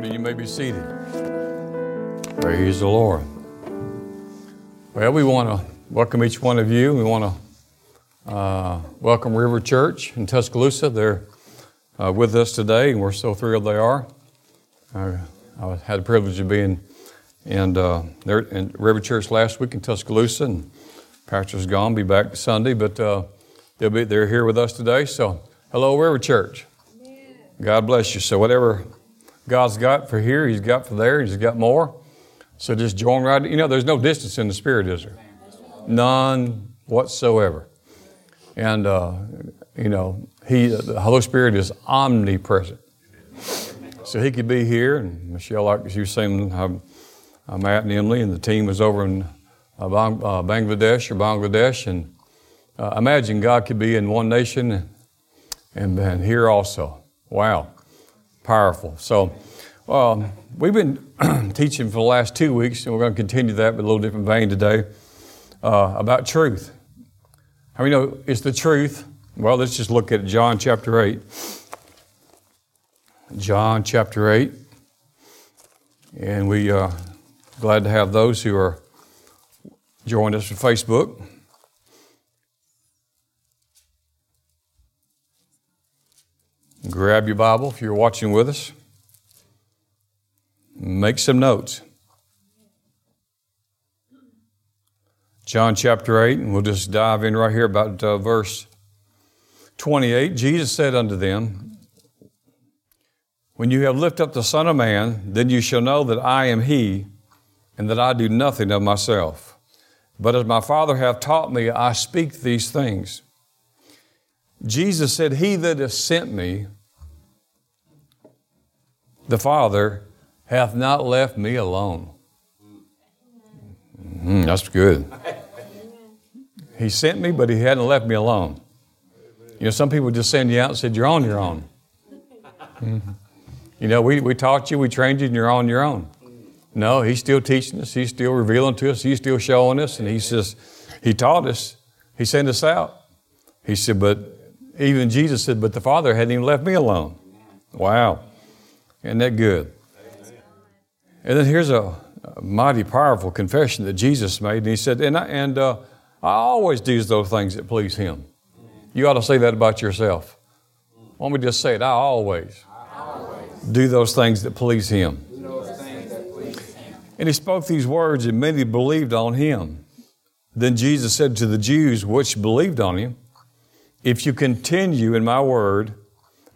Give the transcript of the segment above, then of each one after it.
Morning. You may be seated. Praise the Lord. Well, we want to welcome each one of you. We want to uh, welcome River Church in Tuscaloosa. They're uh, with us today, and we're so thrilled they are. Uh, I had the privilege of being in, uh, there in River Church last week in Tuscaloosa, and Pastor's gone. Be back Sunday, but uh, they'll be they're here with us today. So, hello, River Church. God bless you. So, whatever God's got for here, He's got for there, He's got more. So just join right. You know, there's no distance in the Spirit, is there? None whatsoever. And uh, you know, He, the Holy Spirit, is omnipresent. So He could be here, and Michelle, like you were saying, uh, Matt and Emily and the team was over in uh, uh, Bangladesh or Bangladesh, and uh, imagine God could be in one nation and, and here also. Wow powerful. So, um, we've been teaching for the last two weeks, and we're going to continue that, but a little different vein today, uh, about truth. How many know it's the truth? Well, let's just look at John chapter 8. John chapter 8. And we are uh, glad to have those who are joined us on Facebook. Grab your Bible if you're watching with us. Make some notes. John chapter 8, and we'll just dive in right here about uh, verse 28. Jesus said unto them, When you have lifted up the Son of Man, then you shall know that I am He, and that I do nothing of myself. But as my Father hath taught me, I speak these things. Jesus said, He that has sent me, the Father, hath not left me alone. Mm, that's good. He sent me, but He hadn't left me alone. You know, some people just send you out and said, You're on your own. Mm-hmm. You know, we, we taught you, we trained you, and you're on your own. No, He's still teaching us, He's still revealing to us, He's still showing us, and He says, He taught us, He sent us out. He said, But even Jesus said, but the Father hadn't even left me alone. Wow. Isn't that good? And then here's a, a mighty powerful confession that Jesus made. And he said, And, I, and uh, I always do those things that please Him. You ought to say that about yourself. Why don't we just say it? I always, I always. do those things that please Him. And he spoke these words, and many believed on him. Then Jesus said to the Jews which believed on him, if you continue in my word,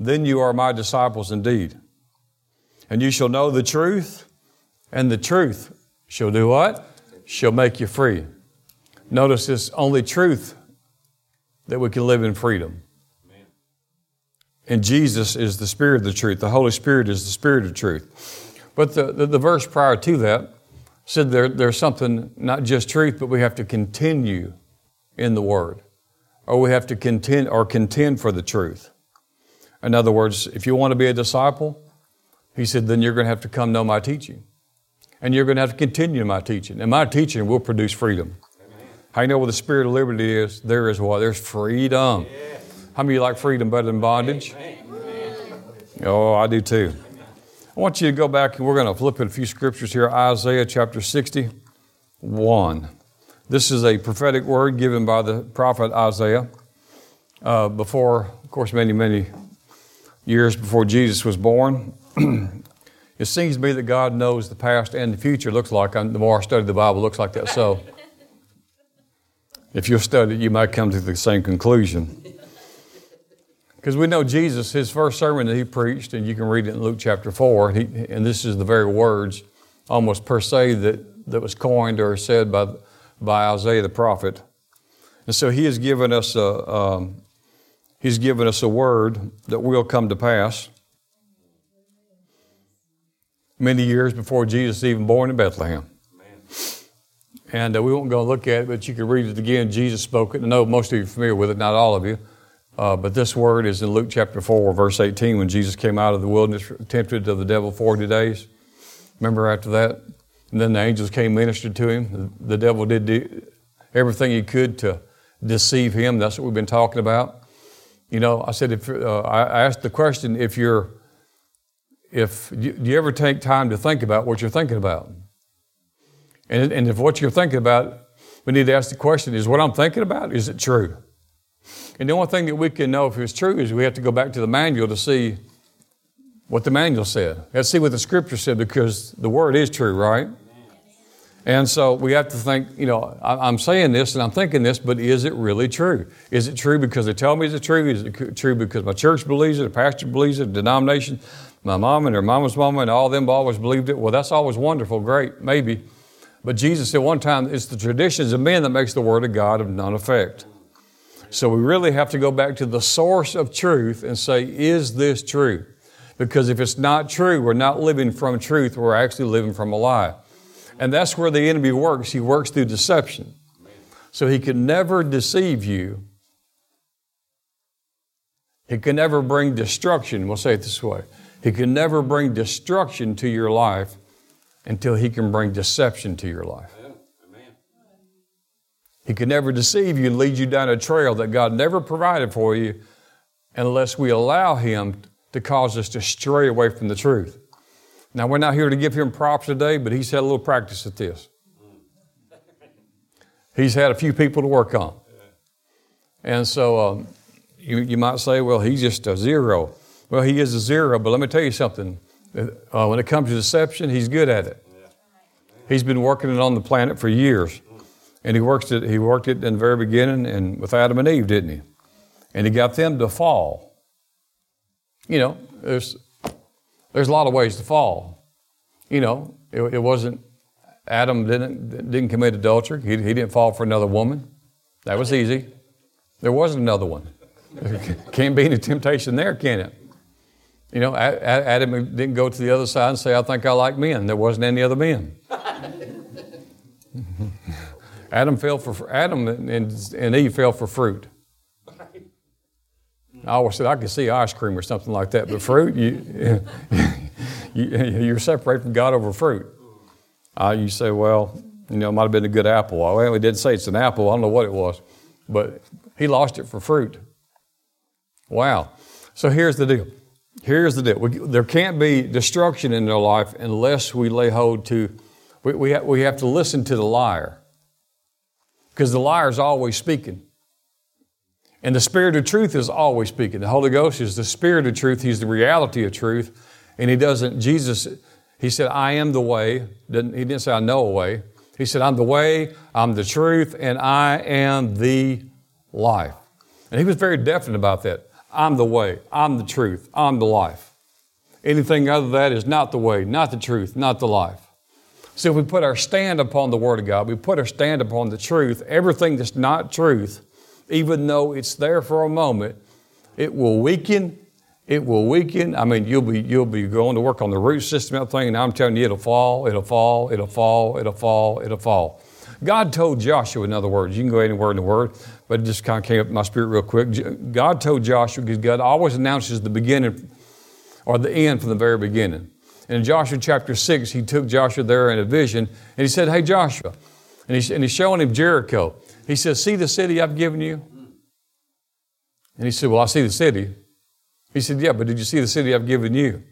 then you are my disciples indeed. And you shall know the truth, and the truth shall do what? Shall make you free. Notice it's only truth that we can live in freedom. And Jesus is the Spirit of the truth. The Holy Spirit is the Spirit of truth. But the, the, the verse prior to that said there, there's something, not just truth, but we have to continue in the Word or we have to contend or contend for the truth. In other words, if you want to be a disciple, he said, then you're going to have to come know my teaching. And you're going to have to continue my teaching. And my teaching will produce freedom. Amen. How you know where the spirit of liberty is? There is what? There's freedom. Yeah. How many of you like freedom better than bondage? Amen. Oh, I do too. I want you to go back and we're going to flip in a few scriptures here. Isaiah chapter 61. This is a prophetic word given by the prophet Isaiah uh, before, of course, many, many years before Jesus was born. it seems to me that God knows the past and the future. Looks like, the more I study the Bible, looks like that. So, if you study you might come to the same conclusion. Because we know Jesus, his first sermon that he preached, and you can read it in Luke chapter 4, he, and this is the very words, almost per se, that, that was coined or said by by Isaiah the prophet. And so he has given us a, um, he's given us a word that will come to pass. many years before Jesus even born in Bethlehem. And uh, we won't go look at it, but you can read it again. Jesus spoke it. I know most of you are familiar with it, not all of you. Uh, but this word is in Luke chapter 4, verse 18, when Jesus came out of the wilderness, tempted of the devil 40 days. Remember after that? And then the angels came ministered to him. The, devil did do everything he could to deceive him. That's what we've been talking about. You know, I said, if uh, I asked the question, if you're, if do you ever take time to think about what you're thinking about? And, and if what you're thinking about, we need to ask the question: Is what I'm thinking about is it true? And the only thing that we can know if it's true is we have to go back to the manual to see what the manual said. Let's see what the scripture said because the word is true, right? And so we have to think, you know, I'm saying this and I'm thinking this, but is it really true? Is it true because they tell me it's true? Is it true because my church believes it, a pastor believes it, a denomination, my mom and her mama's mama and all them always believed it? Well, that's always wonderful, great, maybe. But Jesus said one time, it's the traditions of men that makes the word of God of none effect. So we really have to go back to the source of truth and say, is this true? Because if it's not true, we're not living from truth, we're actually living from a lie. And that's where the enemy works. He works through deception. So he can never deceive you. He can never bring destruction. We'll say it this way He can never bring destruction to your life until he can bring deception to your life. He can never deceive you and lead you down a trail that God never provided for you unless we allow him to cause us to stray away from the truth. Now, we're not here to give him props today, but he's had a little practice at this. He's had a few people to work on. And so um, you, you might say, well, he's just a zero. Well, he is a zero, but let me tell you something. Uh, when it comes to deception, he's good at it. He's been working it on the planet for years. And he, worked it, he worked it in the very beginning and with Adam and Eve, didn't he? And he got them to fall. You know, there's there's a lot of ways to fall. You know, it, it wasn't, Adam didn't, didn't commit adultery. He, he didn't fall for another woman. That was easy. There wasn't another one. Can't be any temptation there, can it? You know, Adam didn't go to the other side and say, I think I like men. There wasn't any other men. Adam fell for Adam and, and Eve fell for fruit. I always said I could see ice cream or something like that, but fruit, you, you, are separated from God over fruit. Uh, you say, well, you know, it might have been a good apple. Well, he didn't say it's an apple. I don't know what it was, but he lost it for fruit. Wow. So here's the deal. Here's the deal. We, there can't be destruction in their life unless we lay hold to, we, we, ha- we have to listen to the liar. Because the liar is always speaking. And the Spirit of truth is always speaking. The Holy Ghost is the Spirit of truth. He's the reality of truth. And He doesn't, Jesus, He said, I am the way. He didn't say, I know a way. He said, I'm the way, I'm the truth, and I am the life. And He was very definite about that. I'm the way, I'm the truth, I'm the life. Anything other than that is not the way, not the truth, not the life. So if we put our stand upon the Word of God, we put our stand upon the truth, everything that's not truth even though it's there for a moment, it will weaken. It will weaken. I mean, you'll be you'll be going to work on the root system that thing, and I'm telling you, it'll fall, it'll fall, it'll fall, it'll fall, it'll fall. God told Joshua, in other words, you can go anywhere in the Word, but it just kind of came up in my spirit real quick. God told Joshua, because God always announces the beginning or the end from the very beginning. And in Joshua chapter 6, he took Joshua there in a vision, and he said, Hey, Joshua. And, and he's showing him Jericho. He says, See the city I've given you? And he said, Well, I see the city. He said, Yeah, but did you see the city I've given you?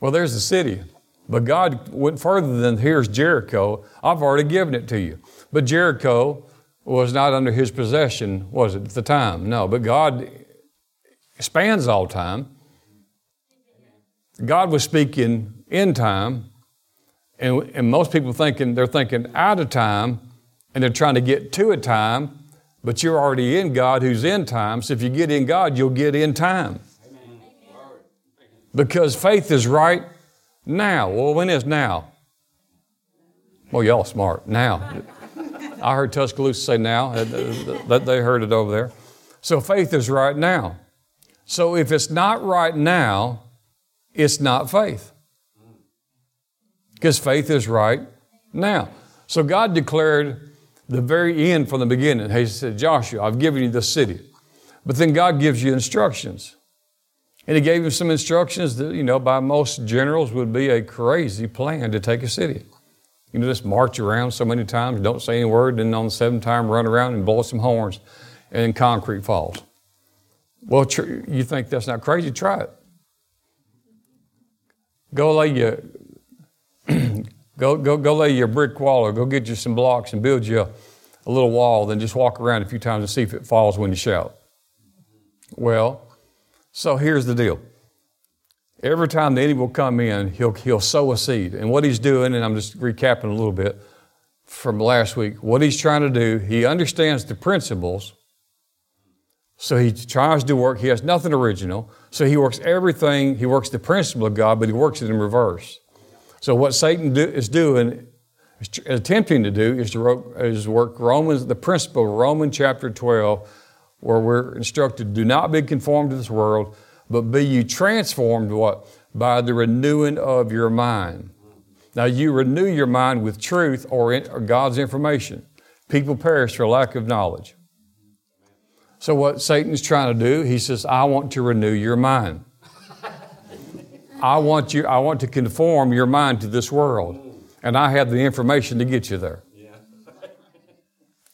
Well, there's the city. But God went further than here's Jericho. I've already given it to you. But Jericho was not under his possession, was it, at the time? No, but God spans all time. God was speaking in time, and, and most people thinking they're thinking out of time, and they're trying to get to a time, but you're already in God who's in time. So if you get in God, you'll get in time. Because faith is right now. Well, when is now? Well, y'all smart. Now. I heard Tuscaloosa say now. That They heard it over there. So faith is right now. So if it's not right now, it's not faith. Because faith is right now. So God declared the very end from the beginning. He said, Joshua, I've given you the city. But then God gives you instructions. And he gave him some instructions that, you know, by most generals would be a crazy plan to take a city. You know, just march around so many times, don't say any word, then on the seventh time run around and blow some horns, and concrete falls. Well, tr- you think that's not crazy? Try it. Go lay your go, go, go lay your brick wall or go get you some blocks and build you a, a little wall, then just walk around a few times and see if it falls when you shout. Well, so here's the deal. Every time the enemy will come in, he'll, he'll sow a seed. And what he's doing, and I'm just recapping a little bit from last week, what he's trying to do, he understands the principles. So he tries to work, he has nothing original. So he works everything, he works the principle of God, but he works it in reverse. So what Satan do, is doing, is attempting to do, is to work, is work Romans, the principle of Romans chapter 12, where we're instructed, do not be conformed to this world, but be you transformed what? By the renewing of your mind. Now you renew your mind with truth or, in, or God's information. People perish for lack of knowledge. So what Satan's trying to do, he says, I want to renew your mind. I want you, I want to conform your mind to this world. And I have the information to get you there.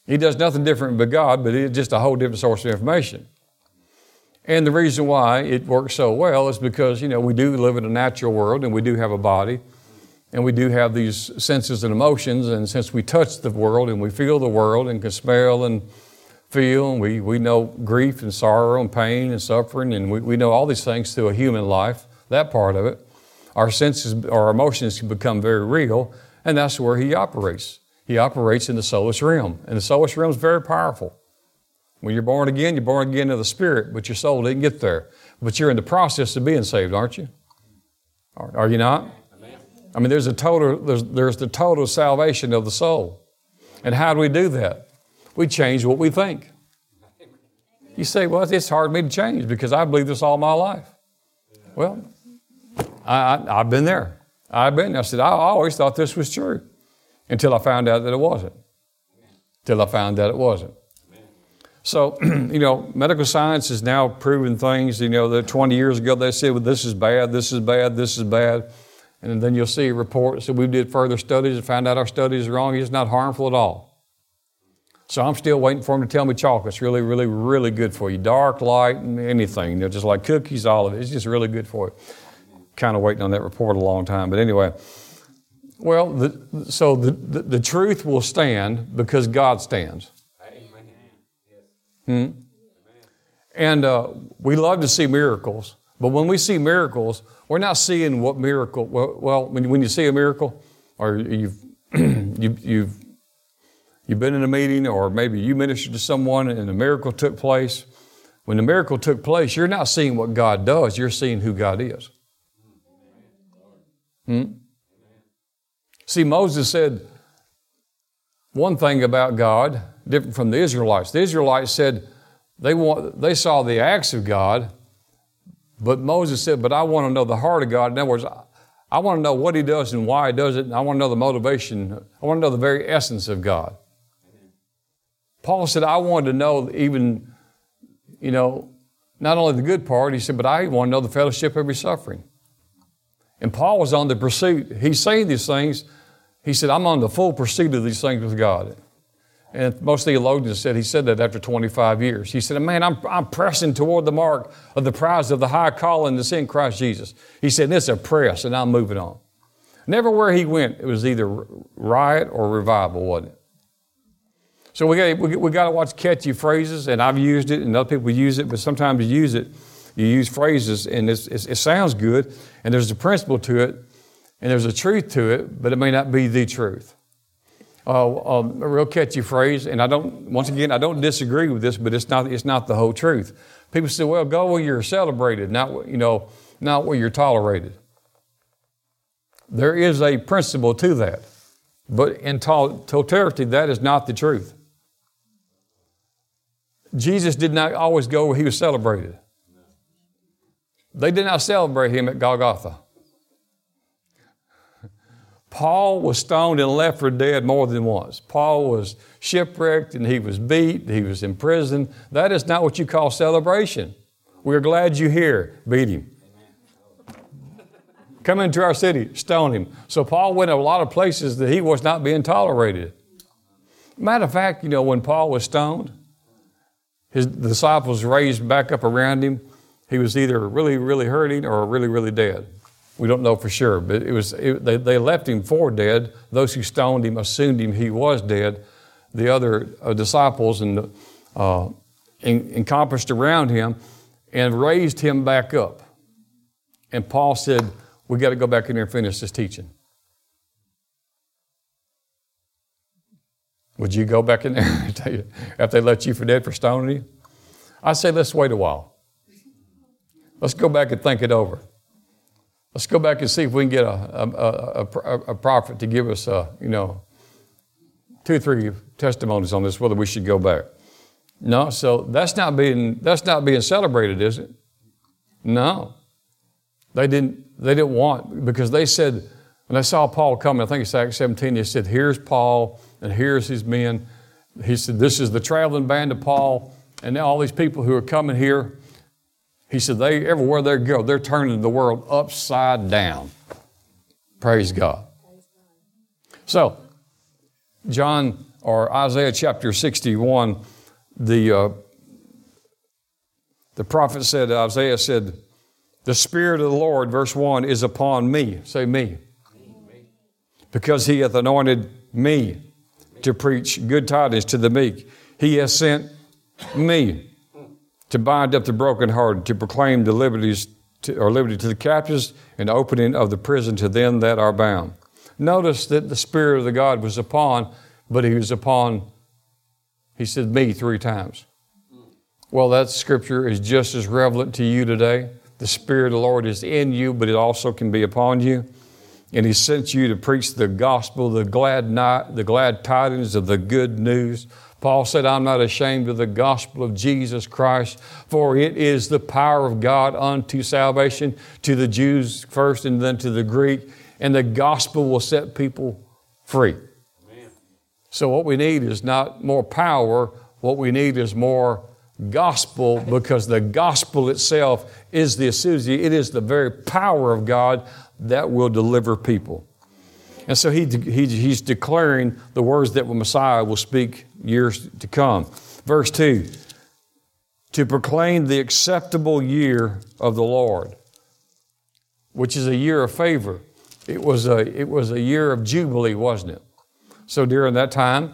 He does nothing different but God, but it's just a whole different source of information. And the reason why it works so well is because, you know, we do live in a natural world and we do have a body and we do have these senses and emotions. And since we touch the world and we feel the world and can smell and feel, and we, we know grief and sorrow and pain and suffering, and we, we know all these things through a human life, that part of it, our senses, our emotions can become very real, and that's where He operates. He operates in the soulish realm, and the soulish realm is very powerful. When you're born again, you're born again of the Spirit, but your soul didn't get there. But you're in the process of being saved, aren't you? Are, you not? I mean, there's a total, there's, there's the total salvation of the soul. And how do we do that? We change what we think. You say, well, it's hard for me to change because I believe this all my life. Well, I, have been there. I've been there. I said, I always thought this was true until I found out that it wasn't. Until I found that it wasn't. So, you know, medical science is now proving things, you know, that 20 years ago they said, well, this is bad, this is bad, this is bad. And then you'll see reports that we did further studies and found out our studies are wrong. It's not harmful at all. So I'm still waiting for them to tell me chocolate's really, really, really good for you. Dark, light, anything. You know, just like cookies, all of it. It's just really good for you. Kind of waiting on that report a long time. But anyway, well, the, so the, the, the truth will stand because God stands. Hmm? And uh, we love to see miracles, but when we see miracles, we're not seeing what miracle. Well, when, when you see a miracle, or you've you, you've you've been in a meeting, or maybe you ministered to someone and a miracle took place. When the miracle took place, you're not seeing what God does; you're seeing who God is. Hmm? See, Moses said one thing about God different from the Israelites. The Israelites said they, want, they saw the acts of God, but Moses said, But I want to know the heart of God. In other words, I want to know what He does and why He does it, and I want to know the motivation. I want to know the very essence of God. Paul said, I wanted to know even, you know, not only the good part, he said, but I want to know the fellowship of your suffering. And Paul was on the pursuit. He's saying these things. He said, I'm on the full pursuit of these things with God. And most theologians said he said that after 25 years. He said, Man, I'm, I'm pressing toward the mark of the prize of the high calling that's in Christ Jesus. He said, It's a press, and I'm moving on. Never where he went, it was either riot or revival, wasn't it? So we got, we, we got to watch catchy phrases, and I've used it, and other people use it, but sometimes you use it, you use phrases, and it sounds good, and there's a principle to it, and there's a truth to it, but it may not be the truth uh, um, a real catchy phrase, and I don't, once again, I don't disagree with this, but it's not, it's not the whole truth. People say, well, go where you're celebrated, not, you know, not where you're tolerated. There is a principle to that, but in totality, that is not the truth. Jesus did not always go where he was celebrated. They did not celebrate him at Golgotha. Paul was stoned and left for dead more than once. Paul was shipwrecked and he was beat, he was in prison. That is not what you call celebration. We're glad you're here. Beat him. Come into our city, stone him. So Paul went to a lot of places that he was not being tolerated. Matter of fact, you know, when Paul was stoned, his disciples raised back up around him. He was either really, really hurting or really, really dead. We don't know for sure, but it was, it, they, they left him for dead. Those who stoned him assumed him he was dead. The other uh, disciples and, uh, en- encompassed around him and raised him back up. And Paul said, We got to go back in there and finish this teaching. Would you go back in there after they let you for dead for stoning you? I say, let's wait a while. Let's go back and think it over. Let's go back and see if we can get a, a, a, a prophet to give us, a, you know, two, three testimonies on this, whether we should go back. No, so that's not being that's not being celebrated, is it? No. They didn't they didn't want because they said when they saw Paul coming, I think it's Acts 17, they said, Here's Paul and here's his men. He said, This is the traveling band of Paul, and all these people who are coming here he said, they everywhere they go, they're turning the world upside down. Praise God. So, John or Isaiah chapter 61, the, uh, the prophet said, Isaiah said, The Spirit of the Lord, verse 1, is upon me. Say me. Because he hath anointed me to preach good tidings to the meek. He has sent me to bind up the brokenhearted, to proclaim the liberties to, or liberty to the captives, and opening of the prison to them that are bound. Notice that the Spirit of the God was upon, but He was upon, He said, me three times. Well, that scripture is just as relevant to you today. The Spirit of the Lord is in you, but it also can be upon you. And He sent you to preach the gospel, the glad night, the glad tidings of the good news Paul said, I'm not ashamed of the gospel of Jesus Christ, for it is the power of God unto salvation to the Jews first and then to the Greek, and the gospel will set people free. Amen. So, what we need is not more power, what we need is more gospel because the gospel itself is the it is the very power of God that will deliver people. And so he, he, he's declaring the words that the Messiah will speak years to come. Verse 2 To proclaim the acceptable year of the Lord, which is a year of favor. It was a, it was a year of jubilee, wasn't it? So during that time,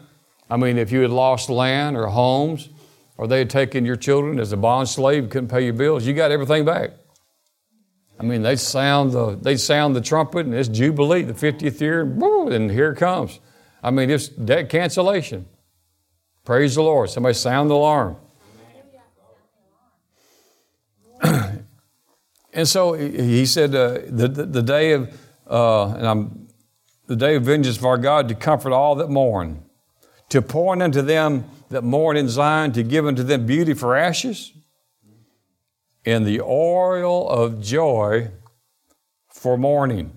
I mean, if you had lost land or homes, or they had taken your children as a bond slave, couldn't pay your bills, you got everything back. I mean, they sound the they sound the trumpet, and it's Jubilee, the 50th year, and here it comes. I mean, it's debt cancellation. Praise the Lord. Somebody sound the alarm. and so he said, uh, the, the, the, day of, uh, and I'm, the day of vengeance of our God to comfort all that mourn, to point unto them that mourn in Zion, to give unto them beauty for ashes, and the oil of joy for mourning.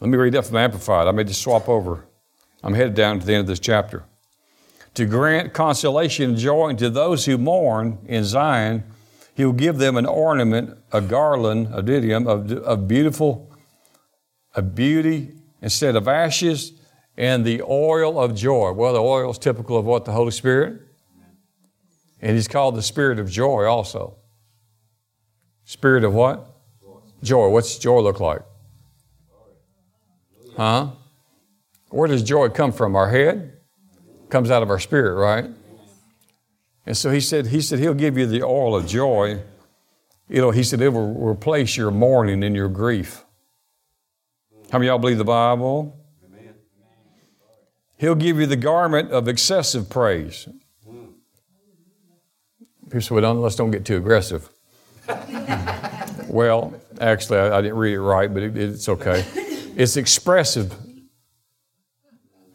Let me read that from Amplified. I may just swap over. I'm headed down to the end of this chapter. To grant consolation and joy to those who mourn in Zion, he will give them an ornament, a garland, a diadem of, of beautiful, a beauty instead of ashes, and the oil of joy. Well, the oil is typical of what? The Holy Spirit. And he's called the Spirit of joy also. Spirit of what? Joy. What's joy look like? Huh? Where does joy come from? Our head? Comes out of our spirit, right? And so he said, he said he'll give you the oil of joy. You know, he said it will replace your mourning and your grief. How many y'all believe the Bible? He'll give you the garment of excessive praise. People say, well, don't, let's don't get too aggressive. well, actually, I, I, didn't read it right, but it, it's okay. It's expressive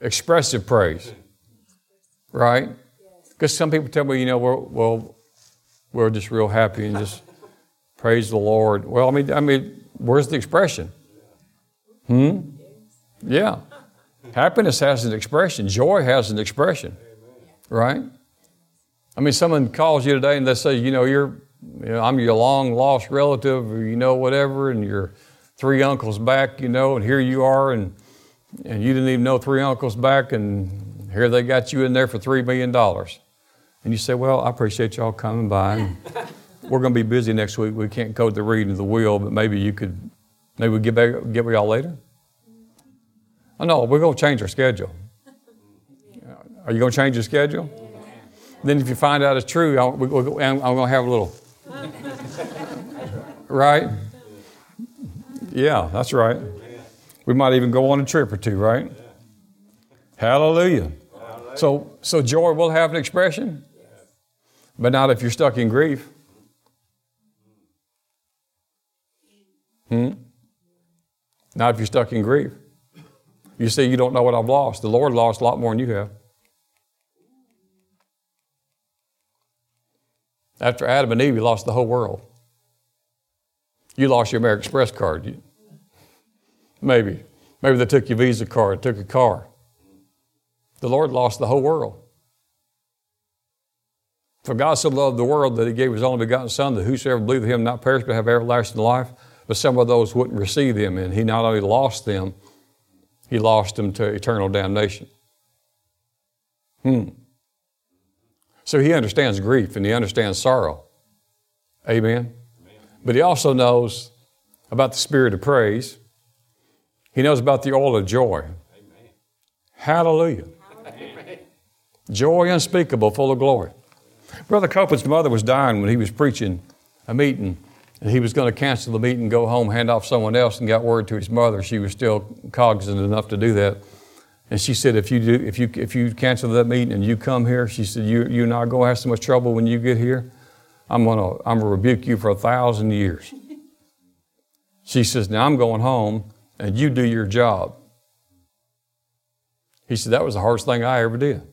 expressive praise, right? Because some people tell me, you know, we're, well, we're just real happy and just praise the Lord. Well, I mean, I mean, where's the expression? Hmm? Yeah. Happiness has an expression, joy has an expression, right? I mean, someone calls you today and they say, you know, you're, you know, I'm your long lost relative, or you know, whatever, and you're three uncles back, you know, and here you are, and and you didn't even know three uncles back, and here they got you in there for three million dollars. And you say, well, I appreciate y'all coming by. we're going to be busy next week. We can't code the reading of the wheel, but maybe you could, maybe we get back, get with y'all later. Oh, no, we're going to change our schedule. Are you going to change your schedule? Then, if you find out it's true, I'm, I'm going to have a little. right? Yeah, that's right. We might even go on a trip or two, right? Hallelujah. So, so joy will have an expression, but not if you're stuck in grief. Hmm? Not if you're stuck in grief. You say you don't know what I've lost. The Lord lost a lot more than you have. After Adam and Eve, you lost the whole world. You lost your American Express card. Maybe. Maybe they took your Visa card, took a car. The Lord lost the whole world. For God so loved the world that he gave his only begotten Son, that whosoever believeth him not perish but have everlasting life. But some of those wouldn't receive him, and he not only lost them, he lost them to eternal damnation. Hmm. So he understands grief and he understands sorrow. Amen. Amen. But he also knows about the spirit of praise. He knows about the oil of joy. Amen. Hallelujah. Amen. Joy unspeakable, full of glory. Brother Copeland's mother was dying when he was preaching a meeting, and he was going to cancel the meeting, go home, hand off someone else, and got word to his mother. She was still cognizant enough to do that. And she said, if you do, if you if you cancel that meeting and you come here, she said, you you're not going to have so much trouble when you get here. I'm gonna I'm gonna rebuke you for a thousand years. She says, now I'm going home and you do your job. He said, that was the hardest thing I ever did.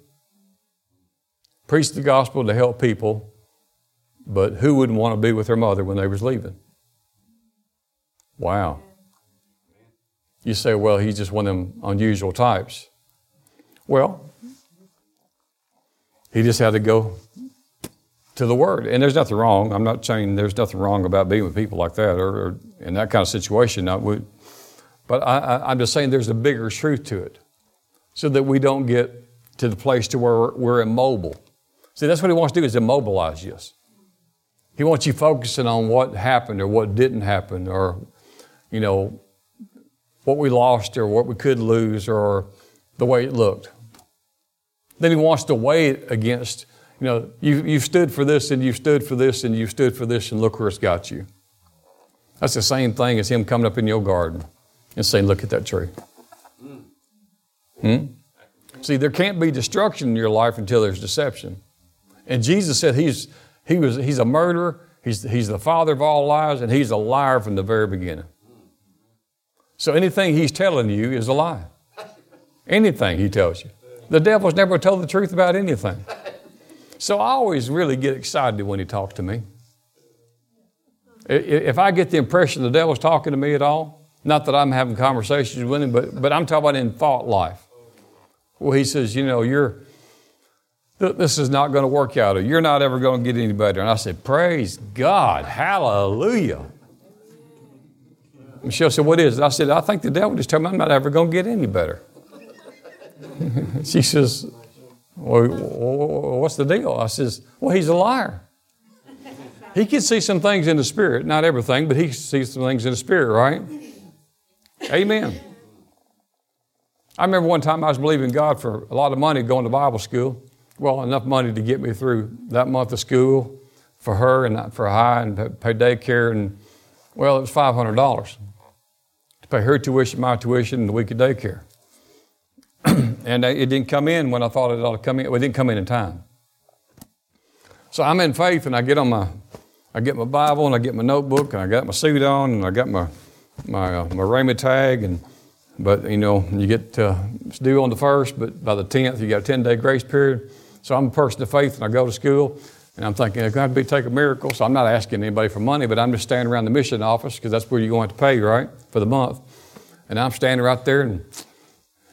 Preach the gospel to help people, but who wouldn't want to be with their mother when they was leaving? Wow. You say, well, he's just one of them unusual types. Well, he just had to go to the Word. And there's nothing wrong. I'm not saying there's nothing wrong about being with people like that or, or in that kind of situation. Not with, but I, am just saying there's a bigger truth to it so that we don't get to the place to where we're immobile. See, that's what he wants to do is immobilize us. He wants you focusing on what happened or what didn't happen or, you know, what we lost or what we could lose or the way it looked. Then he wants to weigh it against, you know, you, you've stood for this and you've stood for this and you've stood for this and look where it's got you. That's the same thing as him coming up in your garden and saying, Look at that tree. Hmm? See, there can't be destruction in your life until there's deception. And Jesus said he's, he was, he's a murderer, he's, he's the father of all lies, and he's a liar from the very beginning. So anything he's telling you is a lie. Anything he tells you. The devil's never told the truth about anything. So I always really get excited when he talks to me. If I get the impression the devil's talking to me at all, not that I'm having conversations with him, but, but I'm talking about in thought life. Well, he says, you know, you're, this is not going to work out, or you're not ever going to get any better. And I said, praise God, hallelujah. Michelle said, What is it? I said, I think the devil just told me I'm not ever going to get any better. she says, well, what's the deal? I says, Well, he's a liar. He can see some things in the spirit, not everything, but he sees some things in the spirit, right? Amen. I remember one time I was believing God for a lot of money going to Bible school. Well, enough money to get me through that month of school for her and uh, for high and pay daycare. And, well, it was $500 to pay her tuition, my tuition, and the week of daycare. and it didn't come in when I thought it ought to come in. It didn't come in in time. So I'm in faith, and I get on my, I get my Bible, and I get my notebook, and I got my suit on, and I got my, my, uh, my Rhema tag, and but you know you get to, it's due on the first, but by the tenth you got a ten day grace period. So I'm a person of faith, and I go to school, and I'm thinking it's going to be take a miracle. So I'm not asking anybody for money, but I'm just standing around the mission office because that's where you're going to pay, right, for the month. And I'm standing right there, and,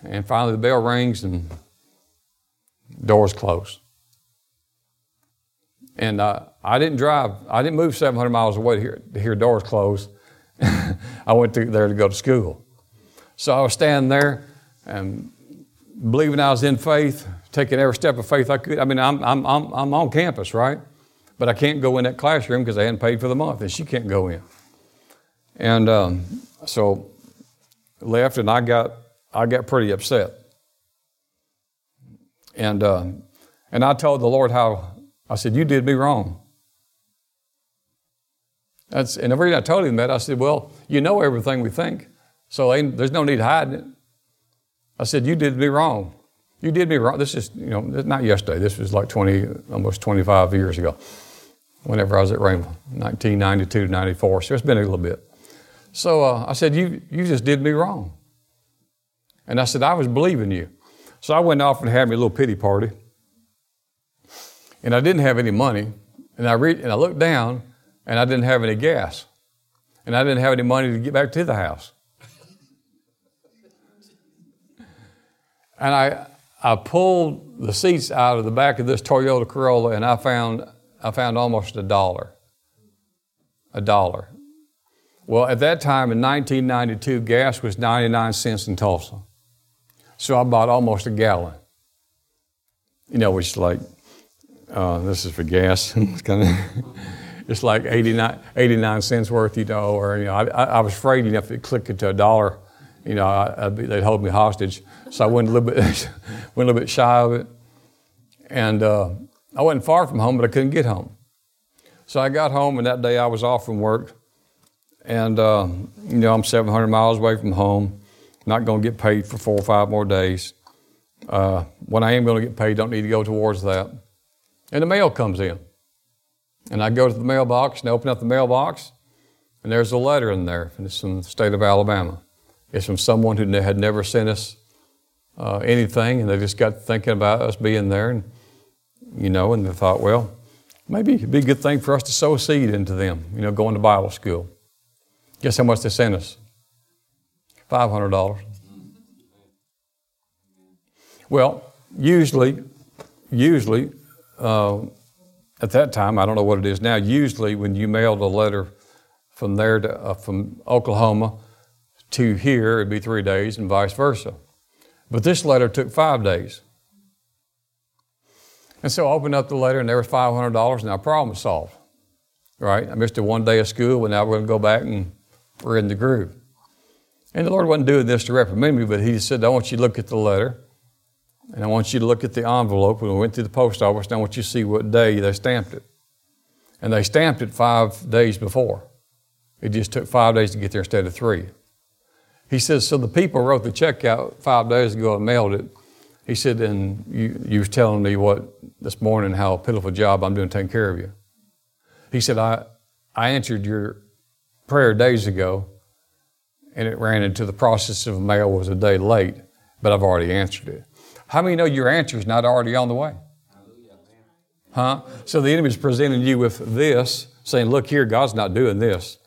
and finally the bell rings, and doors close. And uh, I didn't drive, I didn't move 700 miles away to hear, to hear doors close. I went to, there to go to school. So I was standing there and believing I was in faith, taking every step of faith I could. I mean, I'm, I'm, I'm, I'm on campus, right? But I can't go in that classroom because I hadn't paid for the month, and she can't go in. And um, so left, and I got I got pretty upset. And uh, and I told the Lord how I said, "You did me wrong." That's and the reason I told him that I said, "Well, you know everything we think, so there's no need hiding it." I said, "You did me wrong. You did me wrong." This is you know not yesterday. This was like 20, almost 25 years ago. Whenever I was at Rhema, 1992 to 94. So it's been a little bit. So uh, I said, you, you just did me wrong. And I said, I was believing you. So I went off and had me a little pity party. And I didn't have any money. And I, re- and I looked down and I didn't have any gas. And I didn't have any money to get back to the house. And I, I pulled the seats out of the back of this Toyota Corolla and I found, I found almost a dollar. A dollar. Well, at that time in 1992, gas was 99 cents in Tulsa. So I bought almost a gallon. You know, which is like, uh, this is for gas. it's kind of, it's like 89, 89 cents worth, you know, or, you know, I, I was afraid, you know, if it clicked it to a dollar, you know, I, be, they'd hold me hostage. So I went a little bit, went a little bit shy of it. And uh, I wasn't far from home, but I couldn't get home. So I got home, and that day I was off from work. And, uh, you know, I'm 700 miles away from home not going to get paid for four or five more days. Uh, when I am going to get paid, don't need to go towards that. And the mail comes in. And I go to the mailbox and open up the mailbox, and there's a letter in there, and it's from the state of Alabama. It's from someone who had never sent us uh, anything, and they just got thinking about us being there, and you know, and they thought, well, maybe it'd be a good thing for us to sow a seed into them, you know, going to Bible school. Guess how much they sent us? $500. Well, usually, usually, uh, at that time, I don't know what it is now, usually when you mailed a letter from there to, uh, from Oklahoma to here, it'd be three days and vice versa. But this letter took five days. And so I opened up the letter and there was $500 and our problem was solved. Right? I missed a one day of school, but now we're going to go back and we're in the groove. And the Lord wasn't doing this to reprimand me, but He said, I want you to look at the letter, and I want you to look at the envelope. When we went to the post office, and I want you to see what day they stamped it. And they stamped it five days before. It just took five days to get there instead of three. He says, so the people wrote the check out five days ago and mailed it. He said, and you, you was telling me what this morning, how pitiful job I'm doing taking care of you. He said, I, I answered your prayer days ago, and it ran into the process of mail was a day late, but I've already answered it. How many know your answer is not already on the way? Huh? So the enemy's presenting you with this, saying, Look here, God's not doing this.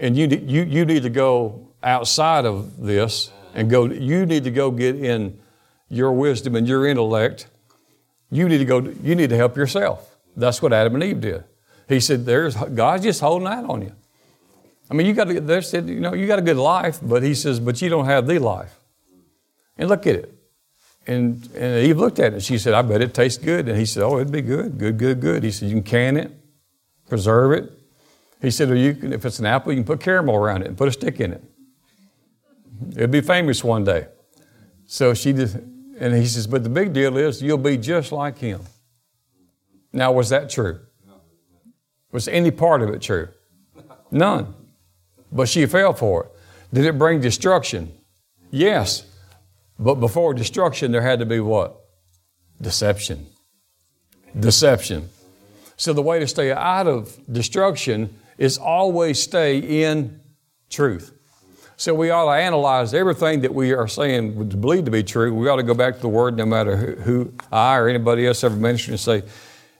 And you, you, you need to go outside of this and go, you need to go get in your wisdom and your intellect. You need to go, you need to help yourself. That's what Adam and Eve did. He said, There's God's just holding out on you. I mean, you got they said, you know, you got a good life, but he says, but you don't have the life. And look at it. And, and Eve looked at it. She said, I bet it tastes good. And he said, Oh, it'd be good, good, good, good. He said, You can can it, preserve it. He said, well, you can, if it's an apple, you can put caramel around it and put a stick in it. It'd be famous one day. So she just, and he says, But the big deal is you'll be just like him. Now, was that true? Was any part of it true? None. But she fell for it. Did it bring destruction? Yes. But before destruction, there had to be what? Deception. Deception. So the way to stay out of destruction is always stay in truth. So we ought to analyze everything that we are saying would believe to be true. We ought to go back to the Word, no matter who, I or anybody else ever mentioned, and say,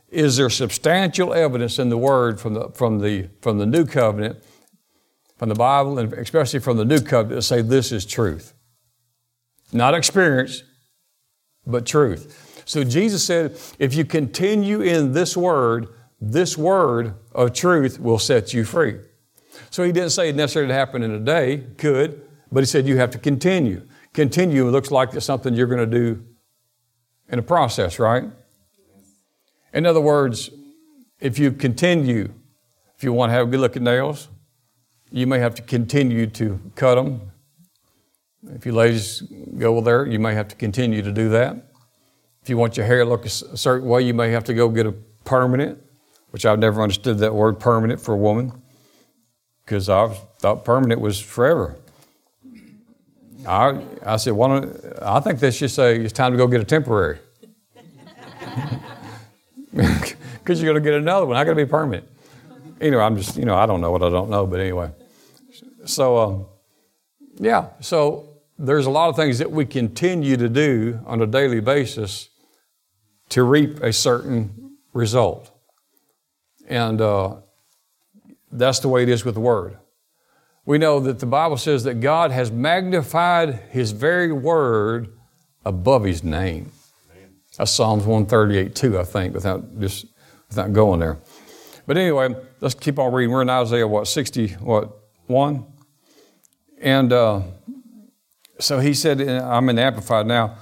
is there substantial evidence in the Word from the, from the, from the New Covenant from the Bible and especially from the New Covenant that say this is truth. Not experience, but truth. So Jesus said, if you continue in this word, this word of truth will set you free. So he didn't say it necessarily happened in a day, could, but he said you have to continue. Continue looks like it's something you're going to do in a process, right? In other words, if you continue, if you want to have good looking nails, you may have to continue to cut them. If you ladies go there, you may have to continue to do that. If you want your hair to look a certain way, you may have to go get a permanent, which I've never understood that word permanent for a woman, because I thought permanent was forever. I, I said, well, I think they should say it's time to go get a temporary. Because you're going to get another one. I got to be permanent. Anyway, I'm just, you know, I don't know what I don't know, but anyway. So, um, yeah, so there's a lot of things that we continue to do on a daily basis to reap a certain result. And uh, that's the way it is with the Word. We know that the Bible says that God has magnified His very Word above His name. That's Psalms 138 2, I think, without just without going there. But anyway, let's keep on reading. We're in Isaiah, what, 60, what, 1? And uh, so he said, I'm in Amplified now,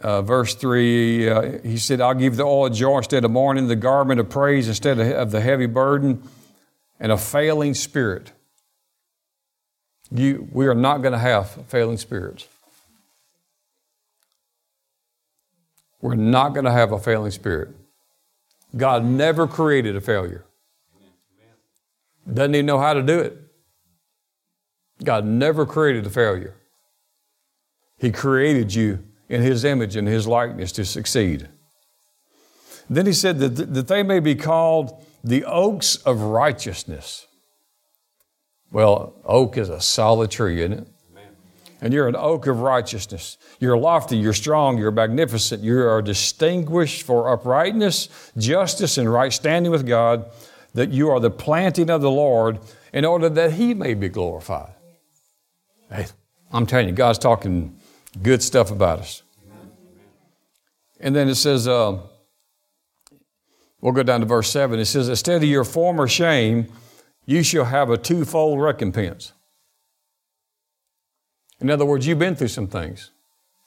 uh, verse 3, uh, he said, I'll give the oil joy instead of mourning, the garment of praise instead of the heavy burden, and a failing spirit. You, we are not going to have failing spirits. We're not going to have a failing spirit. God never created a failure. Doesn't even know how to do it. God never created a failure. He created you in His image and His likeness to succeed. Then He said that, that they may be called the oaks of righteousness. Well, oak is a solid tree, isn't it? And you're an oak of righteousness. You're lofty, you're strong, you're magnificent, you are distinguished for uprightness, justice, and right standing with God, that you are the planting of the Lord in order that He may be glorified. Hey, I'm telling you, God's talking good stuff about us. And then it says, uh, we'll go down to verse 7. It says, Instead of your former shame, you shall have a twofold recompense. In other words, you've been through some things,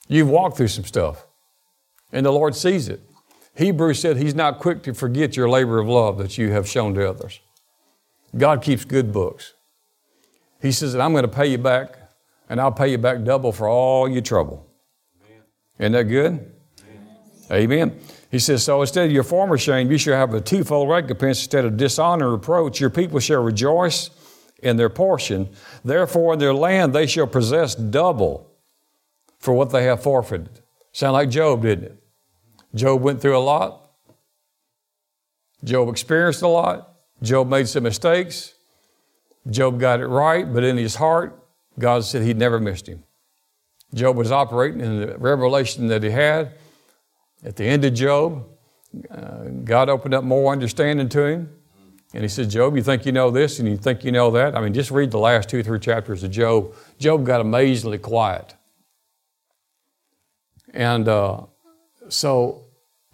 you've walked through some stuff, and the Lord sees it. Hebrews said He's not quick to forget your labor of love that you have shown to others. God keeps good books. He says that I'm going to pay you back and I'll pay you back double for all your trouble. Amen. Isn't that good? Amen. Amen. He says, So instead of your former shame, you shall have a twofold recompense. Instead of dishonor and reproach, your people shall rejoice in their portion. Therefore, in their land they shall possess double for what they have forfeited. Sound like Job, didn't it? Job went through a lot. Job experienced a lot. Job made some mistakes. Job got it right, but in his heart, God said He'd never missed him. Job was operating in the revelation that he had. At the end of Job, uh, God opened up more understanding to him. And he said, Job, you think you know this and you think you know that? I mean, just read the last two, three chapters of Job. Job got amazingly quiet. And uh, so,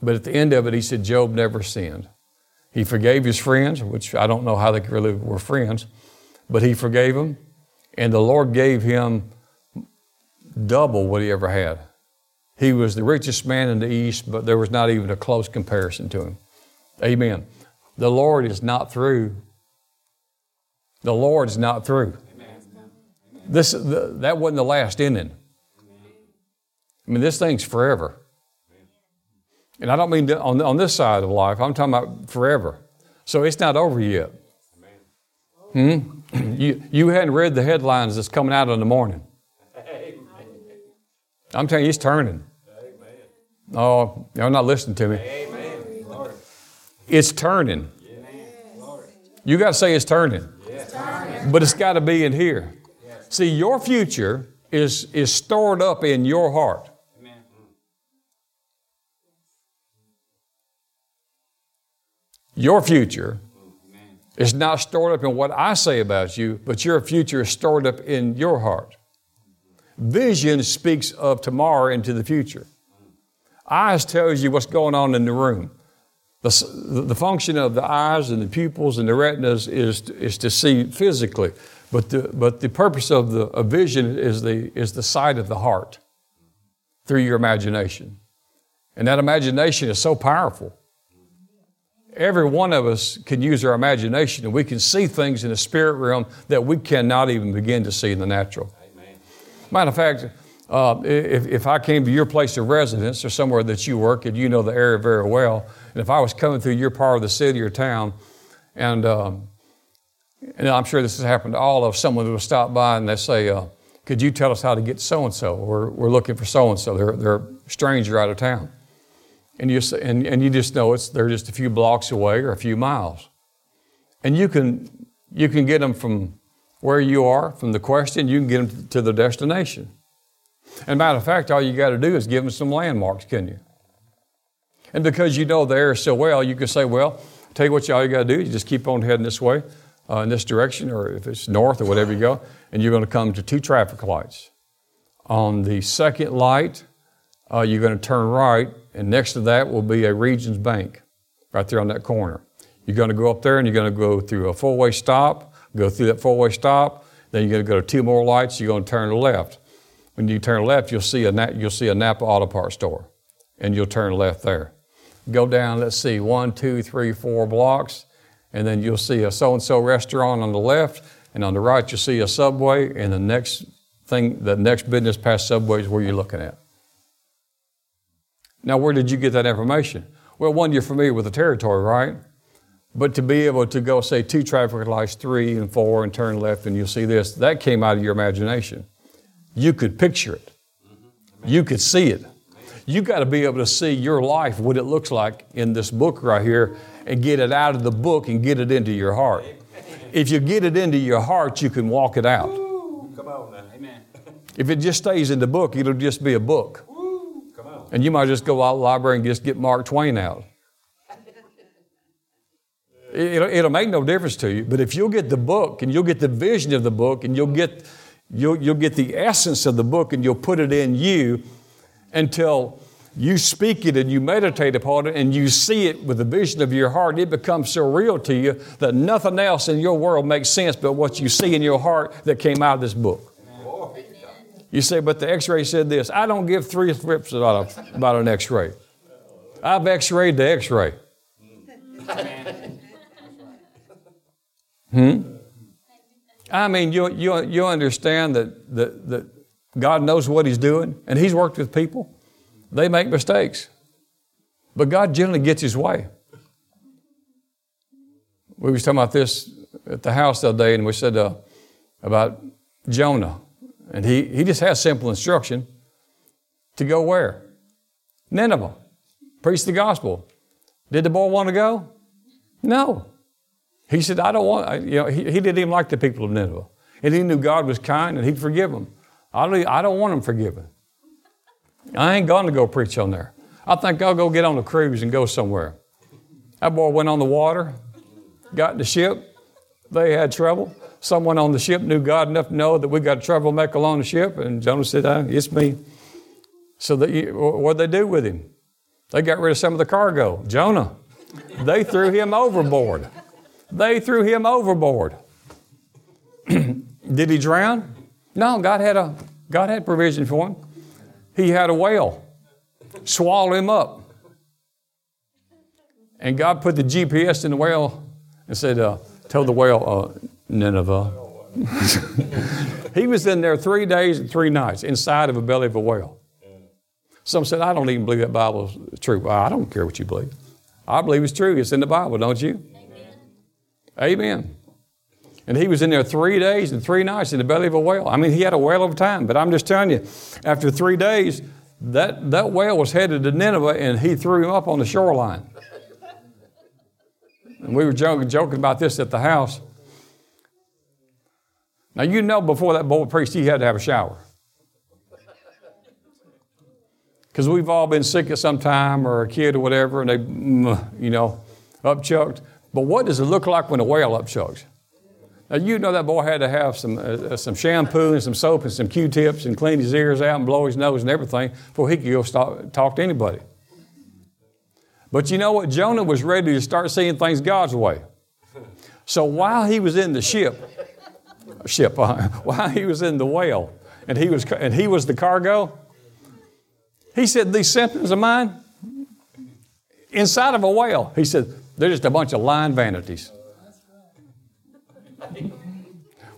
but at the end of it, he said, Job never sinned. He forgave his friends, which I don't know how they really were friends, but he forgave them. And the Lord gave him double what he ever had. He was the richest man in the East, but there was not even a close comparison to him. Amen. The Lord is not through. The Lord is not through. This, the, that wasn't the last inning. I mean, this thing's forever. And I don't mean on, on this side of life, I'm talking about forever. So it's not over yet. Hmm? You, you hadn't read the headlines that's coming out in the morning. I'm telling you, it's turning. Oh, you're not listening to me. It's turning. You got to say it's turning. But it's got to be in here. See, your future is, is stored up in your heart. Your future is not stored up in what I say about you, but your future is stored up in your heart. Vision speaks of tomorrow into the future. Eyes tells you what's going on in the room. The, the function of the eyes and the pupils and the retinas is, is to see physically, but the, but the purpose of the of vision is the, is the sight of the heart through your imagination. And that imagination is so powerful. Every one of us can use our imagination and we can see things in the spirit realm that we cannot even begin to see in the natural. Matter of fact, uh, if, if I came to your place of residence or somewhere that you work and you know the area very well, and if I was coming through your part of the city or town, and, um, and I'm sure this has happened to all of someone will stop by and they say, uh, Could you tell us how to get so and so? We're, we're looking for so and so. They're, they're a stranger out of town. And you, and, and you just know it's, they're just a few blocks away or a few miles. And you can, you can get them from where you are, from the question, you can get them to the destination. And matter of fact, all you got to do is give them some landmarks, can you? And because you know the area so well, you can say, well, tell you what, all you got to do, you just keep on heading this way, uh, in this direction, or if it's north or whatever you go, and you're going to come to two traffic lights. On the second light, uh, you're going to turn right, and next to that will be a Regions Bank right there on that corner. You're going to go up there and you're going to go through a four way stop, go through that four way stop, then you're going to go to two more lights, you're going to turn left. When you turn left, you'll see a, you'll see a Napa Auto Parts store, and you'll turn left there go down, let's see, one, two, three, four blocks, and then you'll see a so and so restaurant on the left, and on the right, you'll see a subway, and the next thing, the next business past subway is where you're looking at. Now, where did you get that information? Well, one, you're familiar with the territory, right? But to be able to go, say, two traffic lights, three and four, and turn left, and you'll see this, that came out of your imagination. You could picture it, you could see it you got to be able to see your life, what it looks like in this book right here, and get it out of the book and get it into your heart. If you get it into your heart, you can walk it out. Come on now. Amen. If it just stays in the book, it'll just be a book. Come on. And you might just go out to the library and just get Mark Twain out. It'll, it'll make no difference to you. But if you'll get the book and you'll get the vision of the book and you'll get, you'll, you'll get the essence of the book and you'll put it in you, until you speak it and you meditate upon it and you see it with the vision of your heart, it becomes so real to you that nothing else in your world makes sense but what you see in your heart that came out of this book. You say, but the x ray said this. I don't give three rips about, a, about an x ray. I've x rayed the x ray. Hmm? I mean, you, you, you understand that, that, that God knows what He's doing, and He's worked with people. They make mistakes, but God generally gets His way. We was talking about this at the house the other day, and we said uh, about Jonah, and he, he just has simple instruction to go where? Nineveh. Preach the gospel. Did the boy want to go? No. He said, I don't want, you know, he, he didn't even like the people of Nineveh. And he knew God was kind and he'd forgive them. I don't, I don't want them forgiven. I ain't going to go preach on there. I think I'll go get on a cruise and go somewhere. That boy went on the water, got in the ship. They had trouble. Someone on the ship knew God enough to know that we got a troublemaker on the ship, and Jonah said, ah, It's me. So that what did they do with him? They got rid of some of the cargo. Jonah, they threw him overboard. They threw him overboard. did he drown? No, God had a God had provision for him. He had a whale swallow him up. And God put the GPS in the whale and said, uh, Tell the whale, uh, Nineveh. he was in there three days and three nights inside of a belly of a whale. Some said, I don't even believe that Bible is true. Well, I don't care what you believe. I believe it's true. It's in the Bible, don't you? Amen. And he was in there three days and three nights in the belly of a whale. I mean, he had a whale of a time. But I'm just telling you, after three days, that, that whale was headed to Nineveh and he threw him up on the shoreline. And we were joking, joking about this at the house. Now, you know, before that boy preached, he had to have a shower. Because we've all been sick at some time or a kid or whatever, and they, you know, upchucked. But what does it look like when a whale upchucks? Now, you know that boy had to have some, uh, uh, some shampoo and some soap and some Q-tips and clean his ears out and blow his nose and everything before he could go stop, talk to anybody. But you know what? Jonah was ready to start seeing things God's way. So while he was in the ship, ship, uh, while he was in the whale, and he was and he was the cargo, he said, "These symptoms of mine, inside of a whale," he said, "they're just a bunch of lying vanities."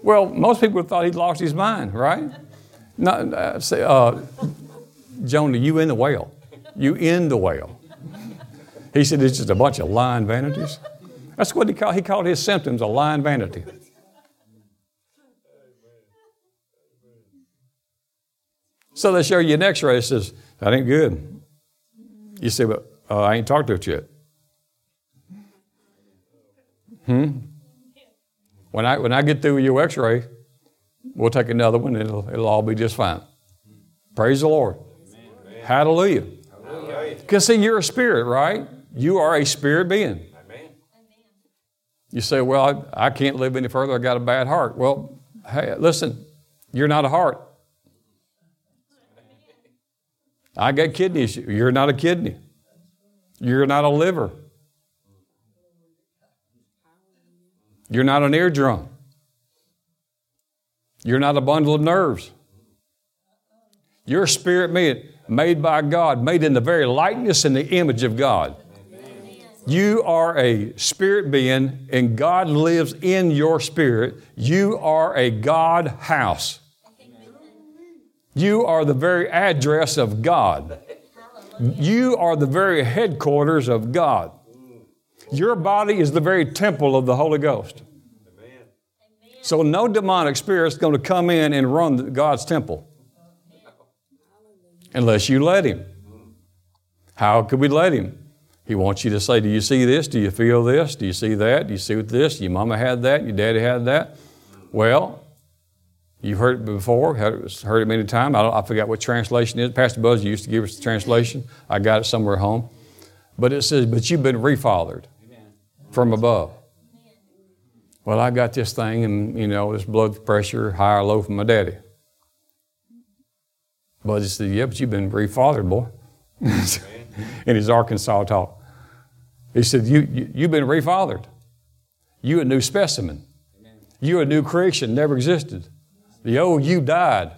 Well, most people thought he'd lost his mind, right? Not, uh, say, uh, Jonah, you in the whale. You in the whale. He said it's just a bunch of lying vanities. That's what he called, he called his symptoms a lying vanity. So they show you an x-ray says, that ain't good. You say, but uh, I ain't talked to it yet. Hmm? When I, when I get through with your x ray, we'll take another one and it'll, it'll all be just fine. Praise the Lord. Amen. Hallelujah. Because, see, you're a spirit, right? You are a spirit being. Amen. You say, well, I, I can't live any further. I got a bad heart. Well, hey, listen, you're not a heart. I got kidney issues. You're not a kidney. You're not a liver. You're not an eardrum. You're not a bundle of nerves. You're a spirit made, made by God, made in the very likeness and the image of God. You are a spirit being, and God lives in your spirit. You are a God house. You are the very address of God. You are the very headquarters of God. Your body is the very temple of the Holy Ghost. Amen. So no demonic spirit is going to come in and run God's temple unless you let him. How could we let him? He wants you to say, Do you see this? Do you feel this? Do you see that? Do you see this? Your mama had that? Your daddy had that? Well, you've heard it before, heard it many times. I, I forgot what translation is. Pastor Buzz used to give us the translation. I got it somewhere home. But it says, But you've been refathered from above. Well, I got this thing, and you know, this blood pressure high or low from my daddy. But he said, Yeah, but you've been refathered, boy. in his Arkansas talk. He said, you, you, You've been refathered. You a new specimen. You a new creation, never existed. The old you died.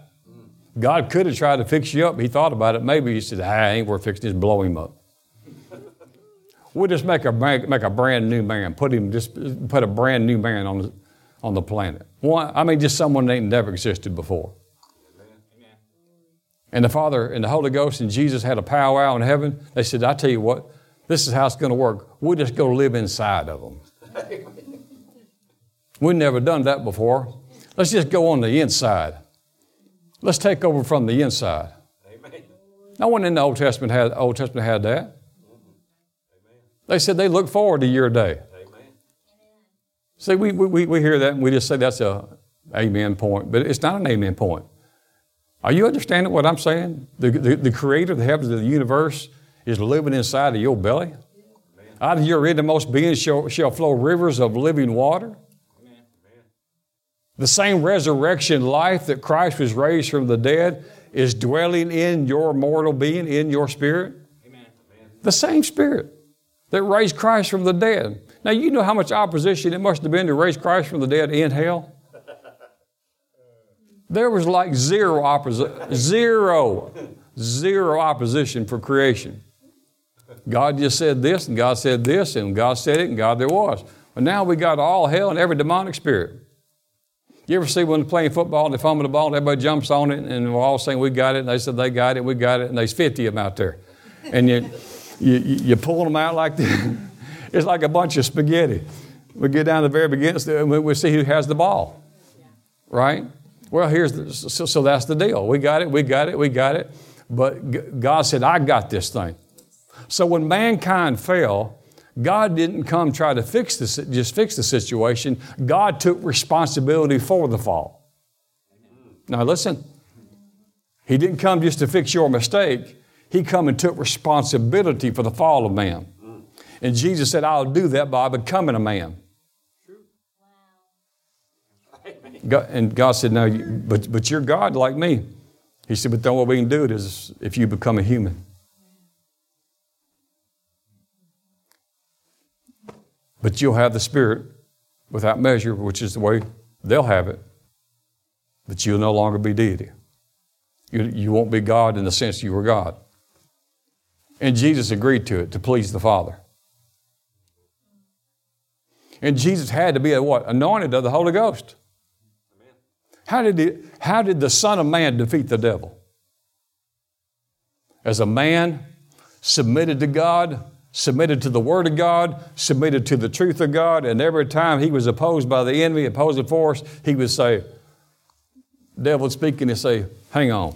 God could have tried to fix you up. He thought about it. Maybe he said, ah, I ain't worth fixing, just blow him up. We'll just make a, make a brand new man, put him, just put a brand new man on the, on the planet. One, I mean, just someone that ain't never existed before. Amen. And the Father and the Holy Ghost and Jesus had a powwow in heaven. They said, I tell you what, this is how it's going to work. We'll just go live inside of them. We've never done that before. Let's just go on the inside. Let's take over from the inside. Amen. No one in the Old Testament had, Old Testament had that. They said they look forward to your day. Amen. See, we, we, we hear that and we just say that's a amen point, but it's not an amen point. Are you understanding what I'm saying? The, the, the creator of the heavens and the universe is living inside of your belly. Amen. Out of your innermost being shall, shall flow rivers of living water. Amen. The same resurrection life that Christ was raised from the dead is dwelling in your mortal being, in your spirit. Amen. The same spirit that raised Christ from the dead. Now, you know how much opposition it must have been to raise Christ from the dead in hell? There was like zero opposition, zero, zero opposition for creation. God just said this, and God said this, and God said it, and God there was. But now we got all hell and every demonic spirit. You ever see when playing football and they fumble the ball and everybody jumps on it and we're all saying, We got it, and they said they got it, we got it, and there's 50 of them out there. And you, you, you pull them out like this. it's like a bunch of spaghetti. We get down to the very beginning and we see who has the ball, right? Well, here's the, so, so that's the deal. We got it, we got it, we got it. But God said, I got this thing. So when mankind fell, God didn't come try to fix this, just fix the situation. God took responsibility for the fall. Now listen, He didn't come just to fix your mistake. He come and took responsibility for the fall of man. And Jesus said, I'll do that by becoming a man. God, and God said, No, you, but, but you're God like me. He said, But then what we can do it is if you become a human. But you'll have the Spirit without measure, which is the way they'll have it. But you'll no longer be deity. You, you won't be God in the sense you were God. And Jesus agreed to it to please the Father. And Jesus had to be a what? Anointed of the Holy Ghost. How did, he, how did the Son of Man defeat the devil? As a man submitted to God, submitted to the Word of God, submitted to the truth of God, and every time he was opposed by the enemy, opposing force, he would say, devil speaking, he'd say, hang on.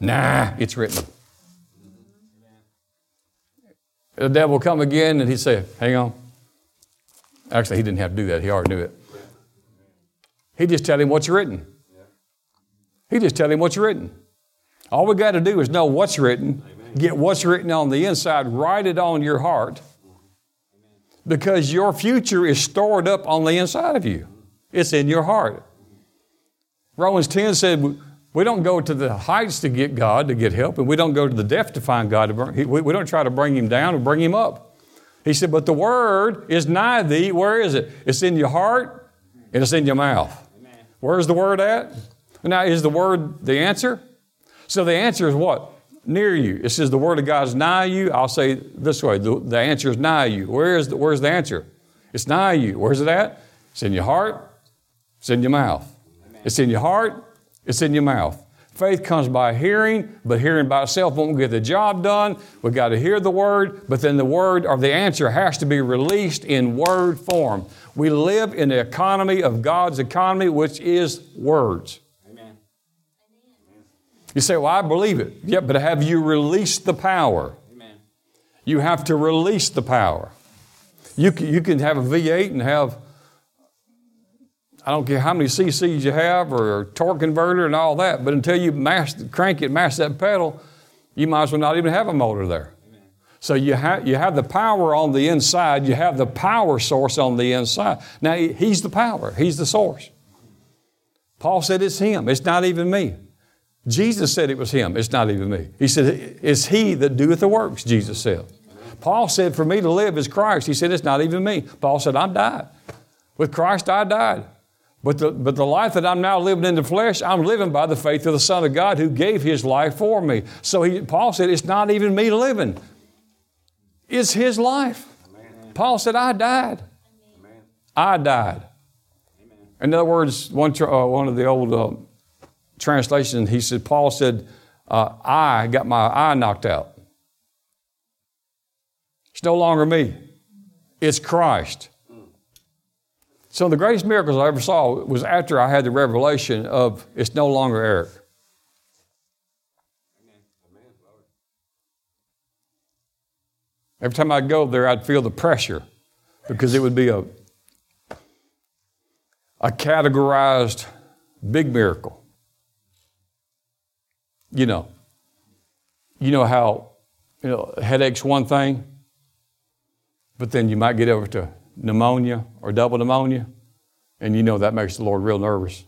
Nah, it's written. The devil come again and he'd say, hang on. Actually, he didn't have to do that. He already knew it. He just tell him what's written. He just tell him what's written. All we got to do is know what's written, get what's written on the inside, write it on your heart, because your future is stored up on the inside of you. It's in your heart. Romans 10 said, we don't go to the heights to get God, to get help, and we don't go to the depth to find God. To bring, We don't try to bring Him down or bring Him up. He said, But the Word is nigh thee. Where is it? It's in your heart and it's in your mouth. Where's the Word at? Now, is the Word the answer? So the answer is what? Near you. It says the Word of God is nigh you. I'll say this way the, the answer is nigh you. Where is the, where's the answer? It's nigh you. Where's it at? It's in your heart, it's in your mouth. It's in your heart, it's in your mouth. Faith comes by hearing, but hearing by itself won't get the job done. We've got to hear the word, but then the word or the answer has to be released in word form. We live in the economy of God's economy, which is words. Amen. You say, Well, I believe it. Yeah, but have you released the power? Amen. You have to release the power. You can, you can have a V8 and have I don't care how many CCs you have or torque converter and all that, but until you mash, crank it, mash that pedal, you might as well not even have a motor there. Amen. So you have, you have the power on the inside, you have the power source on the inside. Now, He's the power, He's the source. Paul said it's Him, it's not even me. Jesus said it was Him, it's not even me. He said, It's He that doeth the works, Jesus said. Paul said, For me to live is Christ. He said, It's not even me. Paul said, I'm died. With Christ, I died. But the, but the life that I'm now living in the flesh, I'm living by the faith of the Son of God who gave his life for me. So he, Paul said, It's not even me living, it's his life. Amen. Paul said, I died. Amen. I died. Amen. In other words, one, uh, one of the old uh, translations, he said, Paul said, uh, I got my eye knocked out. It's no longer me, it's Christ. Some of the greatest miracles I ever saw was after I had the revelation of it's no longer Eric. Every time I'd go there, I'd feel the pressure because it would be a, a categorized big miracle. You know, you know how you know headache's one thing, but then you might get over to pneumonia or double pneumonia, and you know that makes the Lord real nervous.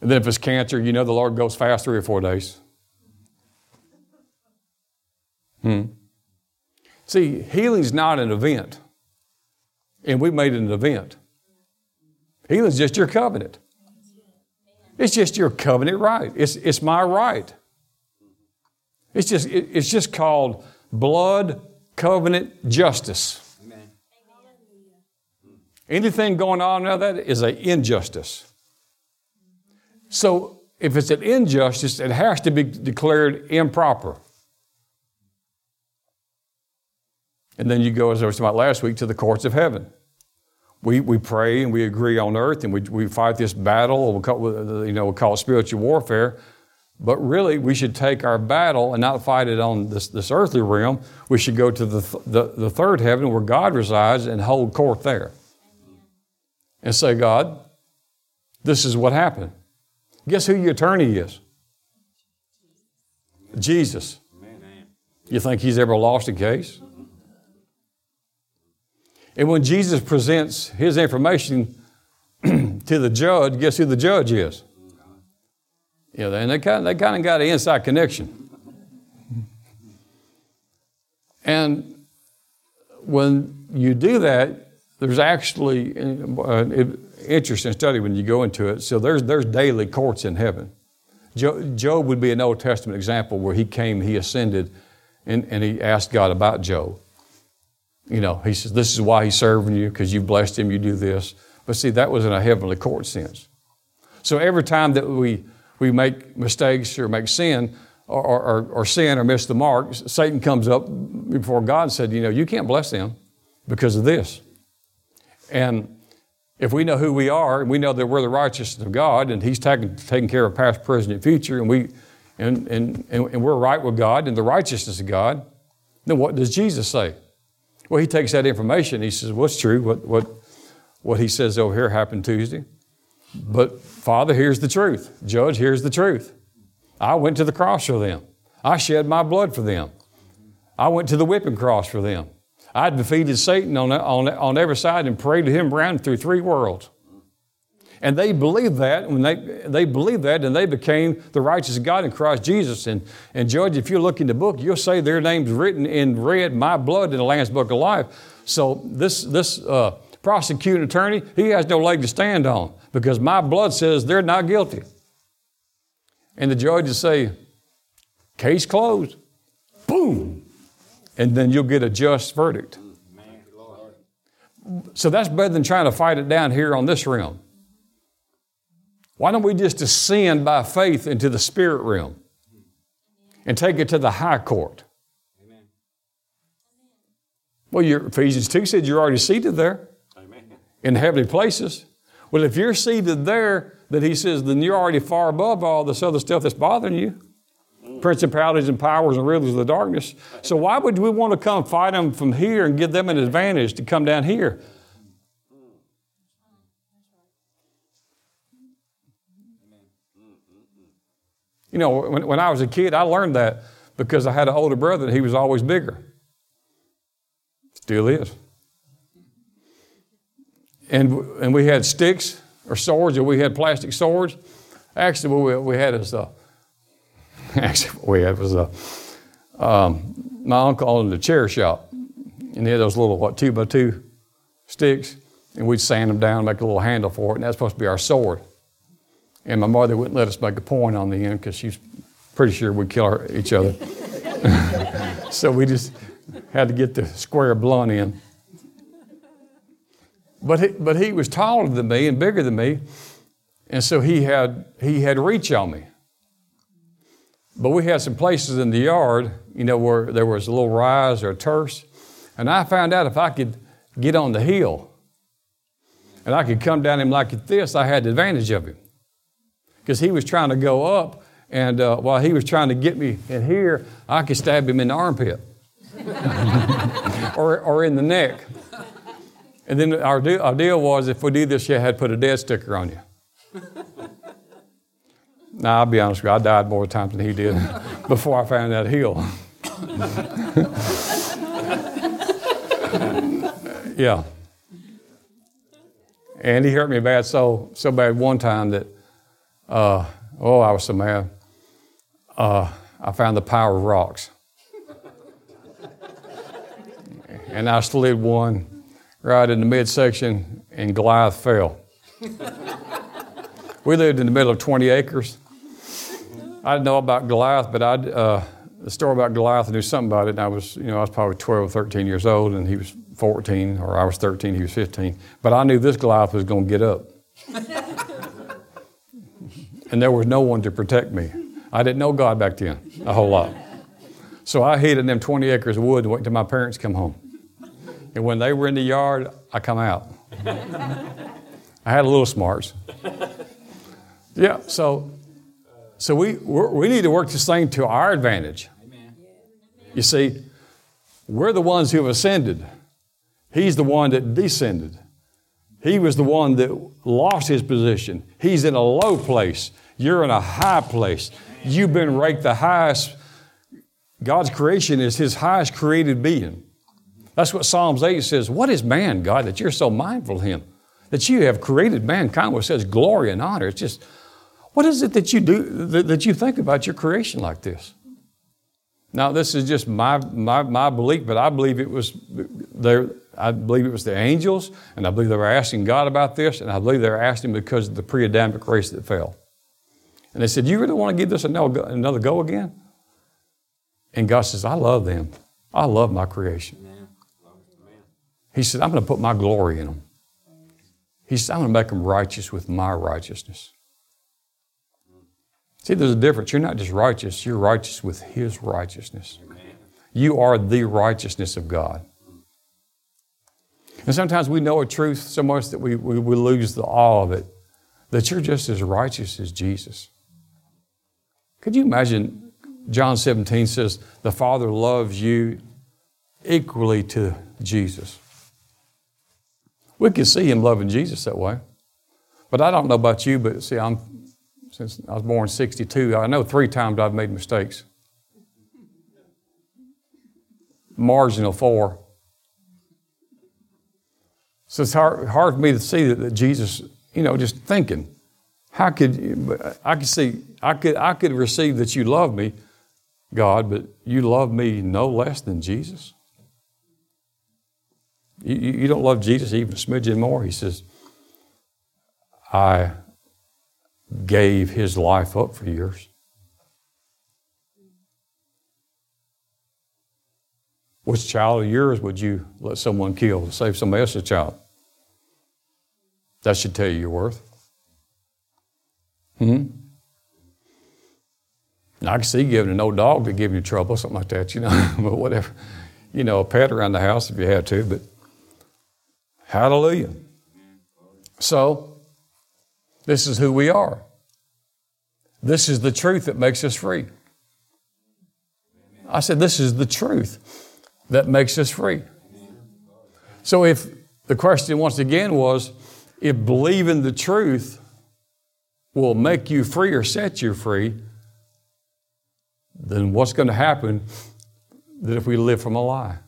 And then if it's cancer, you know the Lord goes fast three or four days. Hmm. See, healing's not an event. And we made it an event. Healing's just your covenant. It's just your covenant right. It's, it's my right. It's just, it, it's just called blood covenant justice. Amen. Anything going on now that is an injustice. So if it's an injustice, it has to be declared improper. And then you go, as I was talking about last week, to the courts of heaven. We, we pray and we agree on earth and we, we fight this battle, we'll call, you know, we'll call it spiritual warfare. But really, we should take our battle and not fight it on this, this earthly realm. We should go to the, the, the third heaven where God resides and hold court there. And say, God, this is what happened. Guess who your attorney is? Jesus. You think he's ever lost a case? And when Jesus presents his information to the judge, guess who the judge is? Yeah, and they kind of, they kind of got an inside connection. And when you do that, there's actually an uh, interesting study when you go into it. So there's, there's daily courts in heaven. Job would be an Old Testament example where he came, he ascended, and, and he asked God about Job. You know, he says, This is why he's serving you, because you blessed him, you do this. But see, that was in a heavenly court sense. So every time that we, we make mistakes or make sin, or, or, or, sin or miss the mark, Satan comes up before God and said, You know, you can't bless them because of this. And if we know who we are and we know that we're the righteousness of God and He's taking, taking care of past, present, and future, and, we, and, and, and we're right with God and the righteousness of God, then what does Jesus say? Well, He takes that information, He says, What's true? What, what, what He says over here happened Tuesday. But Father, here's the truth. Judge, here's the truth. I went to the cross for them. I shed my blood for them. I went to the whipping cross for them. I defeated Satan on, on, on every side and paraded him around through three worlds. And they believed that when they, they believed that and they became the righteous God in Christ Jesus. And, and Judge, if you look in the book, you'll say their names written in red, my blood in the Lamb's Book of Life. So this, this uh, prosecuting attorney, he has no leg to stand on because my blood says they're not guilty. And the judge will say, case closed. Boom. And then you'll get a just verdict. So that's better than trying to fight it down here on this realm. Why don't we just ascend by faith into the spirit realm and take it to the high court? Well, your Ephesians 2 said you're already seated there. In heavenly places. Well, if you're seated there, then he says, then you're already far above all this other stuff that's bothering you. Principalities and powers and rulers of the darkness. So why would we want to come fight them from here and give them an advantage to come down here? You know, when, when I was a kid, I learned that because I had an older brother and he was always bigger. Still is. And, and we had sticks or swords, or we had plastic swords. Actually, what we, we had is a, actually, what we had was a, um, my uncle owned a chair shop, and he had those little, what, two by two sticks, and we'd sand them down, make a little handle for it, and that's supposed to be our sword. And my mother wouldn't let us make a point on the end because she's pretty sure we'd kill each other. so we just had to get the square blunt in. But he, but he was taller than me and bigger than me, and so he had, he had reach on me. But we had some places in the yard, you know, where there was a little rise or a terse. And I found out if I could get on the hill and I could come down him like this, I had the advantage of him. Because he was trying to go up, and uh, while he was trying to get me in here, I could stab him in the armpit or, or in the neck. And then our deal, our deal was if we did this, you had to put a dead sticker on you. now, I'll be honest with you, I died more times than he did before I found that hill. yeah. And he hurt me bad, so so bad one time that, uh, oh, I was so mad. Uh, I found the power of rocks, and I slid one right in the midsection, and Goliath fell. we lived in the middle of 20 acres. I didn't know about Goliath, but I, uh, the story about Goliath, I knew something about it. And I was, you know, I was probably 12 or 13 years old, and he was 14, or I was 13, he was 15. But I knew this Goliath was going to get up. and there was no one to protect me. I didn't know God back then a whole lot. So I hid in them 20 acres of wood and waited until my parents come home. And when they were in the yard, I come out. I had a little smarts. Yeah, so so we we need to work this thing to our advantage. You see, we're the ones who have ascended. He's the one that descended. He was the one that lost his position. He's in a low place. You're in a high place. You've been ranked the highest God's creation is His highest created being. That's what Psalms 8 says. What is man, God, that you're so mindful of him? That you have created mankind with such glory and honor. It's just, what is it that you do, that, that you think about your creation like this? Now, this is just my, my, my belief, but I believe it was there. I believe it was the angels, and I believe they were asking God about this, and I believe they were asking because of the pre-Adamic race that fell. And they said, "You really want to give this another go again?" And God says, "I love them. I love my creation." He said, I'm going to put my glory in them. He said, I'm going to make them righteous with my righteousness. See, there's a difference. You're not just righteous, you're righteous with His righteousness. You are the righteousness of God. And sometimes we know a truth so much that we, we, we lose the awe of it, that you're just as righteous as Jesus. Could you imagine? John 17 says, The Father loves you equally to Jesus. We can see him loving Jesus that way. But I don't know about you, but see, I'm since I was born in 62, I know three times I've made mistakes. Marginal four. So it's hard, hard for me to see that, that Jesus, you know, just thinking, how could I could see, I could, I could receive that you love me, God, but you love me no less than Jesus? You, you don't love Jesus even a smidgen more? He says, I gave his life up for yours. Which child of yours would you let someone kill to save somebody else's child? That should tell you your worth. Hmm? I can see giving an old dog to give you trouble, something like that, you know, but whatever. You know, a pet around the house if you had to, but Hallelujah. So, this is who we are. This is the truth that makes us free. I said, This is the truth that makes us free. So, if the question once again was, if believing the truth will make you free or set you free, then what's going to happen that if we live from a lie?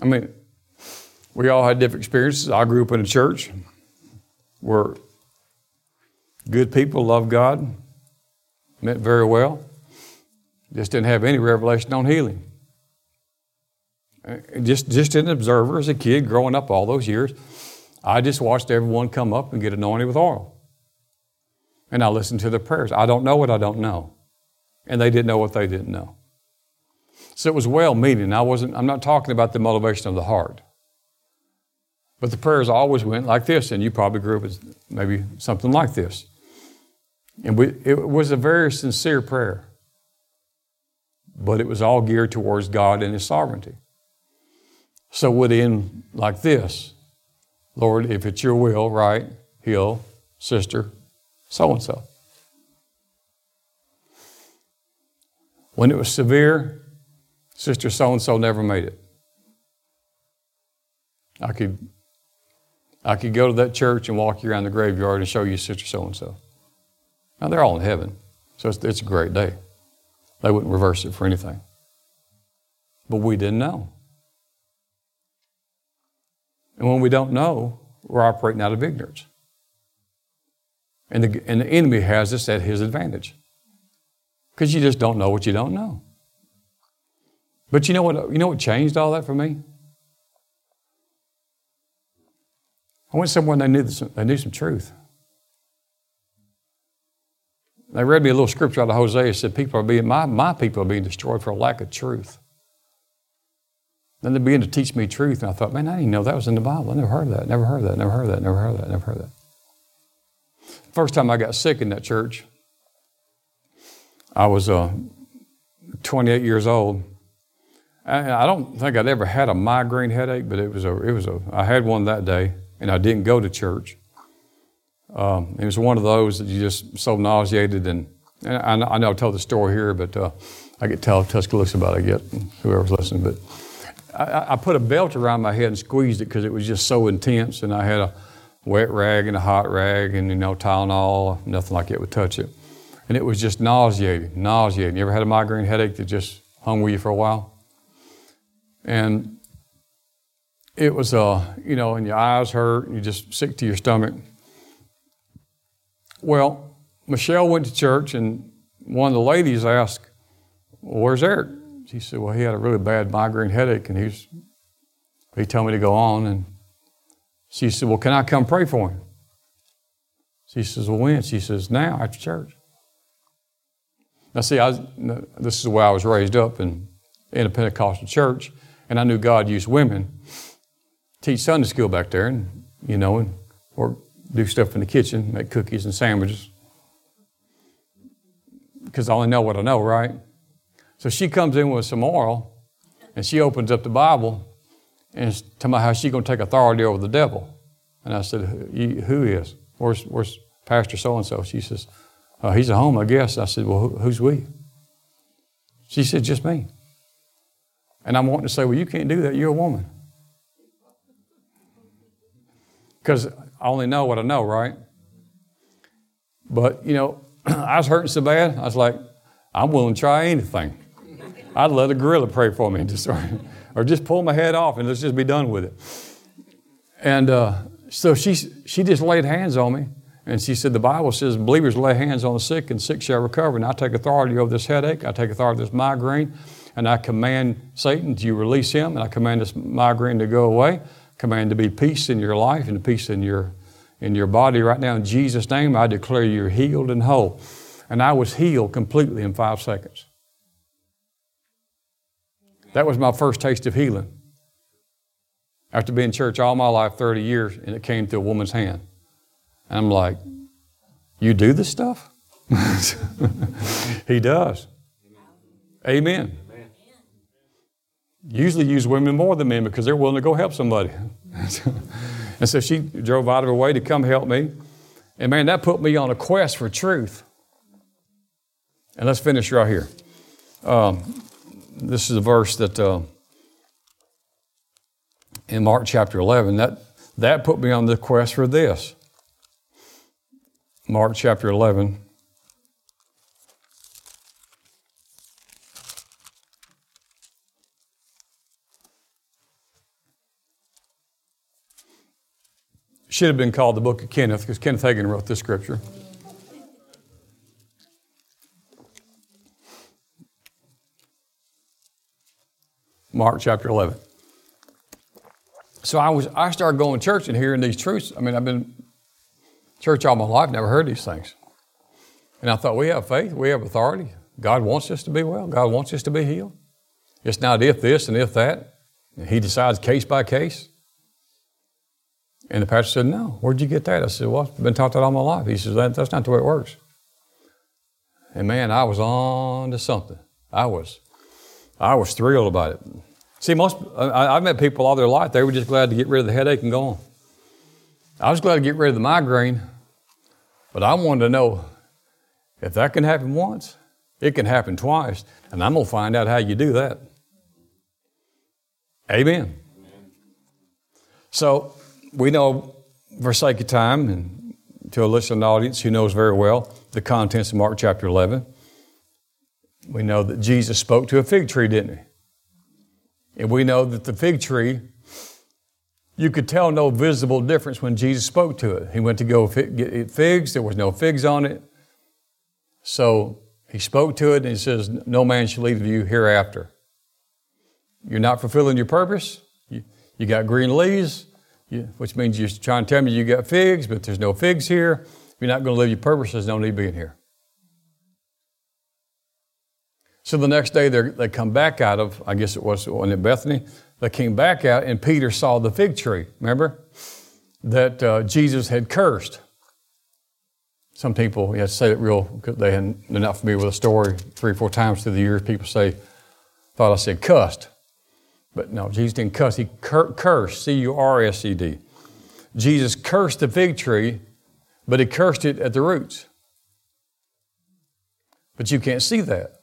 I mean, we all had different experiences. I grew up in a church where good people loved God, meant very well, just didn't have any revelation on healing. Just, just an observer as a kid growing up all those years, I just watched everyone come up and get anointed with oil. And I listened to their prayers. I don't know what I don't know. And they didn't know what they didn't know. So it was well meaning. I wasn't, I'm not talking about the motivation of the heart. But the prayers always went like this, and you probably grew up with maybe something like this. And we, it was a very sincere prayer, but it was all geared towards God and His sovereignty. So would end like this Lord, if it's your will, right, heal, sister, so and so. When it was severe, Sister so and so never made it. I could, I could go to that church and walk you around the graveyard and show you Sister so and so. Now they're all in heaven, so it's, it's a great day. They wouldn't reverse it for anything. But we didn't know. And when we don't know, we're operating out of ignorance. And the, and the enemy has us at his advantage. Because you just don't know what you don't know. But you know what, you know what changed all that for me? I went somewhere and they knew, some, they knew some truth. They read me a little scripture out of Hosea. Said, People are being, my, my people are being destroyed for a lack of truth. Then they began to teach me truth, and I thought, man, I didn't know that was in the Bible. I never heard that, never heard that, never heard that, never heard that, never heard that. First time I got sick in that church, I was uh, 28 years old. I, don't think I'd ever had a migraine headache, but it was a, it was a, I had one that day, and I didn't go to church. Um, it was one of those that you just so nauseated, and, and I, I know I tell the story here, but uh, I get tell Tuscaloosa about it, I get whoever's listening, but I, I put a belt around my head and squeezed it because it was just so intense, and I had a wet rag and a hot rag and you know Tylenol, nothing like it would touch it, and it was just nauseating, nauseating. You ever had a migraine headache that just hung with you for a while? And it was, uh, you know, and your eyes hurt, and you just sick to your stomach. Well, Michelle went to church, and one of the ladies asked, well, "Where's Eric?" She said, "Well, he had a really bad migraine headache, and he's he told me to go on." And she said, "Well, can I come pray for him?" She says, "Well, when?" She says, "Now after church." Now, see, I, this is the way I was raised up in, in a Pentecostal church, and I knew God used women teach Sunday school back there, and you know, and or do stuff in the kitchen, make cookies and sandwiches. Because I only know what I know, right? So she comes in with some oil, and she opens up the Bible, and talking about how she's going to take authority over the devil. And I said, "Who is? Where's, where's Pastor so and so?" She says, uh, "He's at home, I guess." I said, "Well, who's we?" She said, "Just me." And I'm wanting to say, "Well, you can't do that. You're a woman." because I only know what I know, right? But, you know, I was hurting so bad, I was like, I'm willing to try anything. I'd let a gorilla pray for me, just, or, or just pull my head off and let's just be done with it. And uh, so she, she just laid hands on me. And she said, The Bible says believers lay hands on the sick and sick shall recover. And I take authority over this headache. I take authority over this migraine. And I command Satan you release him. And I command this migraine to go away command to be peace in your life and peace in your, in your body right now. In Jesus' name, I declare you're healed and whole. And I was healed completely in five seconds. That was my first taste of healing. After being in church all my life, 30 years, and it came to a woman's hand. And I'm like, You do this stuff? he does. Amen usually use women more than men because they're willing to go help somebody. and so she drove out of her way to come help me. And man, that put me on a quest for truth. And let's finish right here. Um, this is a verse that uh, in Mark chapter 11, that, that put me on the quest for this. Mark chapter 11. Should have been called the Book of Kenneth because Kenneth Hagin wrote this scripture. Mark chapter 11. So I was I started going to church and hearing these truths. I mean, I've been church all my life, never heard these things. And I thought, we have faith, we have authority. God wants us to be well, God wants us to be healed. It's not if this and if that. He decides case by case. And the pastor said, No, where'd you get that? I said, Well, I've been taught that all my life. He says, that, That's not the way it works. And man, I was on to something. I was, I was thrilled about it. See, most I, have met people all their life. They were just glad to get rid of the headache and go on. I was glad to get rid of the migraine, but I wanted to know if that can happen once, it can happen twice, and I'm gonna find out how you do that. Amen. Amen. So we know, for sake of time, and to a listening audience who knows very well the contents of Mark chapter 11, we know that Jesus spoke to a fig tree, didn't he? And we know that the fig tree, you could tell no visible difference when Jesus spoke to it. He went to go get figs, there was no figs on it. So he spoke to it and he says, No man shall leave you hereafter. You're not fulfilling your purpose. You, you got green leaves which means you're trying to tell me you got figs, but there's no figs here. You're not going to live your purpose, there's no need being here. So the next day they come back out of, I guess it was in Bethany, they came back out and Peter saw the fig tree, remember? That uh, Jesus had cursed. Some people, you have to say it real, because they they're not familiar with the story. Three or four times through the years, people say, thought I said cussed. But no, Jesus didn't cuss. He cur- cursed, C U R S E D. Jesus cursed the fig tree, but he cursed it at the roots. But you can't see that.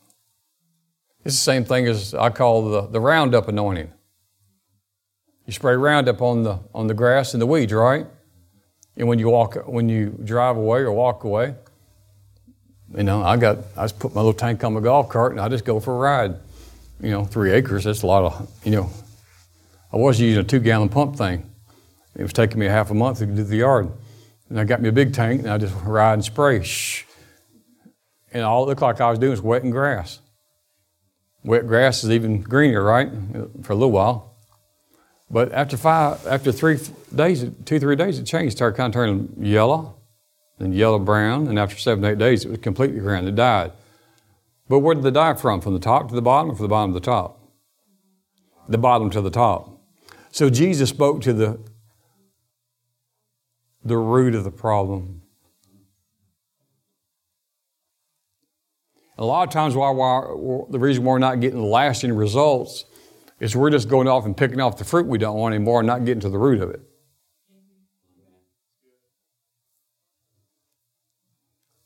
It's the same thing as I call the, the Roundup anointing. You spray Roundup on the on the grass and the weeds, right? And when you walk, when you drive away or walk away, you know, I got I just put my little tank on my golf cart and I just go for a ride. You know, three acres. That's a lot of you know. I was using a two gallon pump thing. It was taking me a half a month to do the yard. And I got me a big tank and I just ride and spray. Shh. And all it looked like I was doing was wetting grass. Wet grass is even greener, right? For a little while. But after five, after three days, two, three days, it changed. It started kind of turning yellow, then yellow brown, and after seven, eight days, it was completely brown. It died. But where did it die from? From the top to the bottom or from the bottom to the top? The bottom to the top. So Jesus spoke to the, the root of the problem. A lot of times, why, why, the reason why we're not getting lasting results is we're just going off and picking off the fruit we don't want anymore and not getting to the root of it.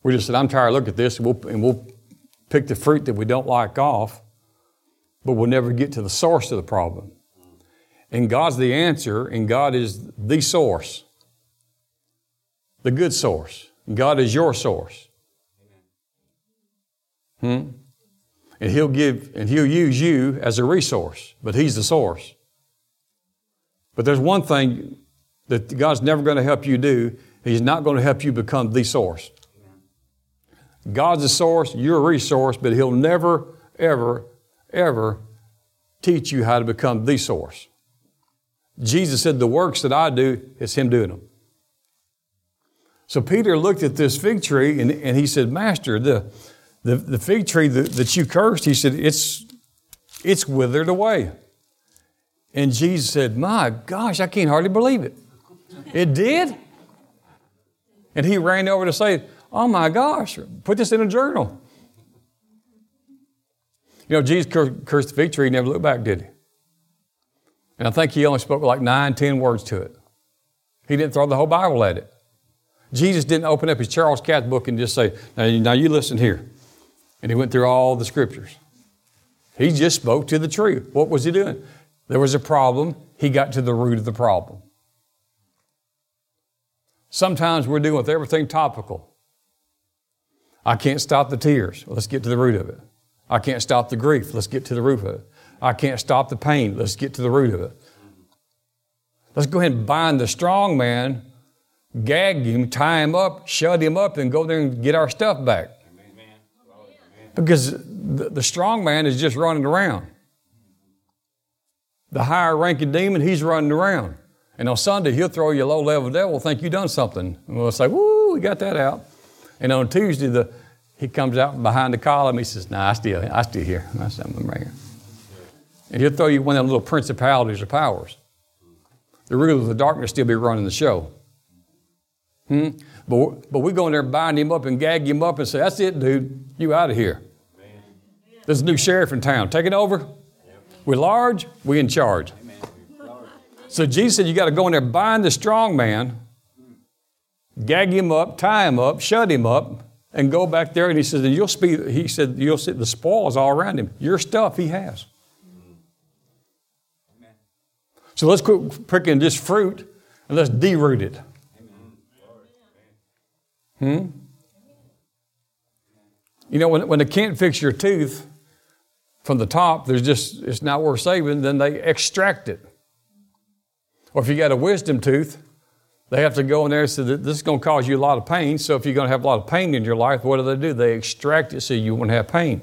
We just said, I'm tired, look at this, and we'll, and we'll pick the fruit that we don't like off, but we'll never get to the source of the problem. And God's the answer, and God is the source, the good source. God is your source. Hmm? And He'll give, and He'll use you as a resource, but He's the source. But there's one thing that God's never going to help you do. He's not going to help you become the source. God's the source, you're a resource, but He'll never, ever, ever teach you how to become the source. Jesus said, The works that I do, it's Him doing them. So Peter looked at this fig tree and, and he said, Master, the, the, the fig tree that, that you cursed, he said, it's, it's withered away. And Jesus said, My gosh, I can't hardly believe it. It did? And he ran over to say, Oh my gosh, put this in a journal. You know, Jesus cursed the fig tree, he never looked back, did he? And I think he only spoke like nine, ten words to it. He didn't throw the whole Bible at it. Jesus didn't open up his Charles Capps book and just say, now, now you listen here. And he went through all the scriptures. He just spoke to the tree. What was he doing? There was a problem. He got to the root of the problem. Sometimes we're dealing with everything topical. I can't stop the tears. Let's get to the root of it. I can't stop the grief. Let's get to the root of it. I can't stop the pain. Let's get to the root of it. Let's go ahead and bind the strong man, gag him, tie him up, shut him up, and go there and get our stuff back. Because the, strong man is just running around. The higher ranking demon, he's running around. And on Sunday, he'll throw you a low level devil, think you done something. And we'll say, woo, we got that out. And on Tuesday, the, he comes out behind the column. He says, nah, I still, I still here. I said, I'm right here. And he'll throw you one of them little principalities or powers. The ruler of the darkness still be running the show. Hmm? But, but we go in there and bind him up and gag him up and say, that's it, dude. You out of here. There's a new sheriff in town. Take it over. We're large, we in charge. So Jesus said you got to go in there, bind the strong man, gag him up, tie him up, shut him up, and go back there. And he said, and you'll see, he said, you'll see the spoils all around him. Your stuff he has. So let's quit picking this fruit and let's deroot it. Hmm? You know, when, when they can't fix your tooth from the top, there's just, it's not worth saving, then they extract it. Or if you got a wisdom tooth, they have to go in there and say this is going to cause you a lot of pain. So if you're going to have a lot of pain in your life, what do they do? They extract it so you won't have pain.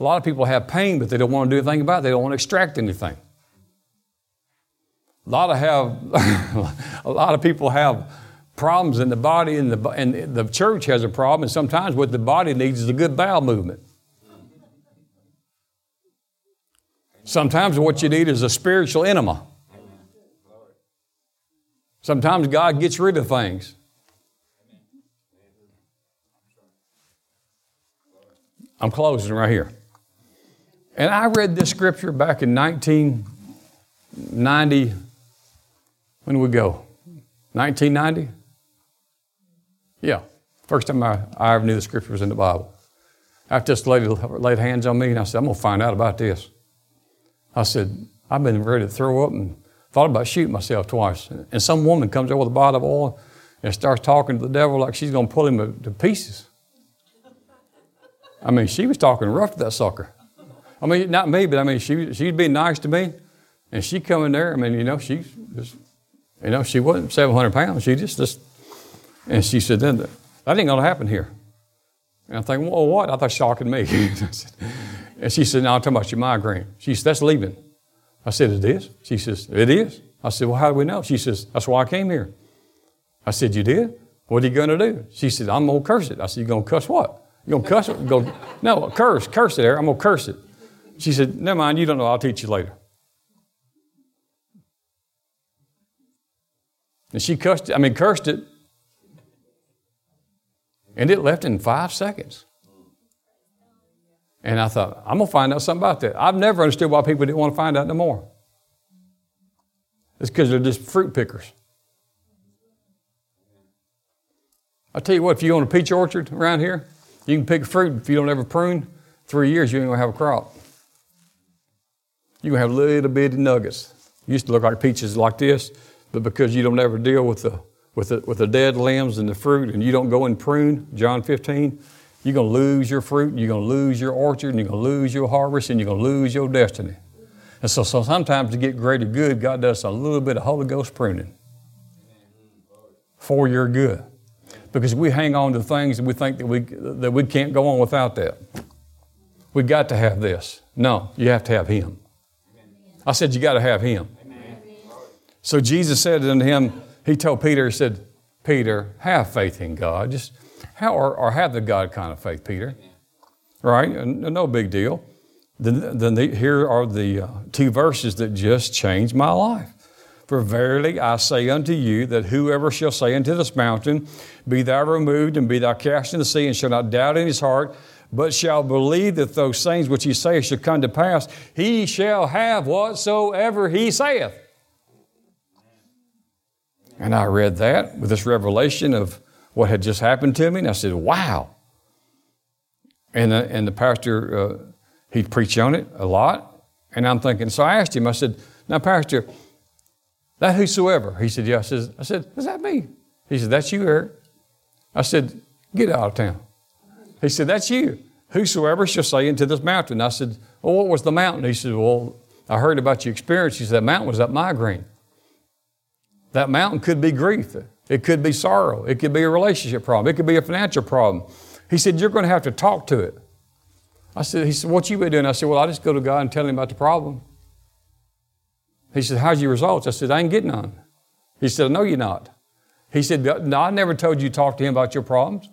A lot of people have pain, but they don't want to do anything about it. They don't want to extract anything. A lot of have a lot of people have problems in the body, and the, and the church has a problem, and sometimes what the body needs is a good bowel movement. Sometimes what you need is a spiritual enema. Sometimes God gets rid of things. I'm closing right here. And I read this scripture back in 1990. When did we go? 1990? Yeah. First time I, I ever knew the scripture was in the Bible. After this lady laid hands on me, and I said, I'm going to find out about this. I said, I've been ready to throw up and thought about shooting myself twice. And some woman comes over with a bottle of oil and starts talking to the devil like she's going to pull him to, pieces. I mean, she was talking rough to that sucker. I mean, not me, but I mean, she, she'd be nice to me. And she come in there, I mean, you know, she just, you know, she wasn't 700 pounds. She just, just and she said, then that ain't going to happen here. And I'm thinking, well, what? I thought she to me. and she said, no, I'm talking about your migraine. She said, that's leaving. I said, it is? She says, it is. I said, well, how do we know? She says, that's why I came here. I said, you did? What are you going to do? She said, I'm going to curse it. I said, you going to cuss what? You going to cuss it? Go, no, curse, curse it there. I'm going to curse it. She said, never mind, you don't know. I'll teach you later. And she cussed it, I mean, cursed it. And it left in five seconds. And I thought, I'm going to find out something about that. I've never understood why people didn't want to find out no more. It's because they're just fruit pickers. I tell you what, if you own a peach orchard around here, you can pick fruit. If you don't ever prune, three years you ain't gonna have a crop. You're gonna have little bitty nuggets. used to look like peaches like this, but because you don't ever deal with the with the, with the dead limbs and the fruit, and you don't go and prune, John 15, you're going to lose your fruit, and you're going to lose your orchard, and you're going to lose your harvest, and you're going to lose your destiny. And so, so sometimes to get greater good, God does a little bit of Holy Ghost pruning for your good. Because we hang on to things that we think that we, that we can't go on without that. We got to have this. No, you have to have Him. I said, You got to have Him. So Jesus said unto him, He told Peter, He said, Peter, have faith in God. Just how, or, or have the God kind of faith, Peter. Right? No big deal. Then, then the, here are the uh, two verses that just changed my life. For verily I say unto you that whoever shall say unto this mountain, Be thou removed and be thou cast into the sea, and shall not doubt in his heart, but shall believe that those things which he saith shall come to pass, he shall have whatsoever he saith. And I read that with this revelation of what had just happened to me, and I said, Wow. And the, and the pastor, uh, he preached on it a lot. And I'm thinking, so I asked him, I said, Now, Pastor, that whosoever? He said, Yeah. I said, I said, Is that me? He said, That's you, Eric. I said, Get out of town. He said, That's you. Whosoever shall say unto this mountain. I said, Well, what was the mountain? He said, Well, I heard about your experience. He said, That mountain was that migraine. That mountain could be grief. It could be sorrow. It could be a relationship problem. It could be a financial problem. He said, You're going to have to talk to it. I said, He said, What you been doing? I said, Well, I just go to God and tell him about the problem. He said, How's your results? I said, I ain't getting none. He said, No, you're not. He said, No, I never told you to talk to him about your problems.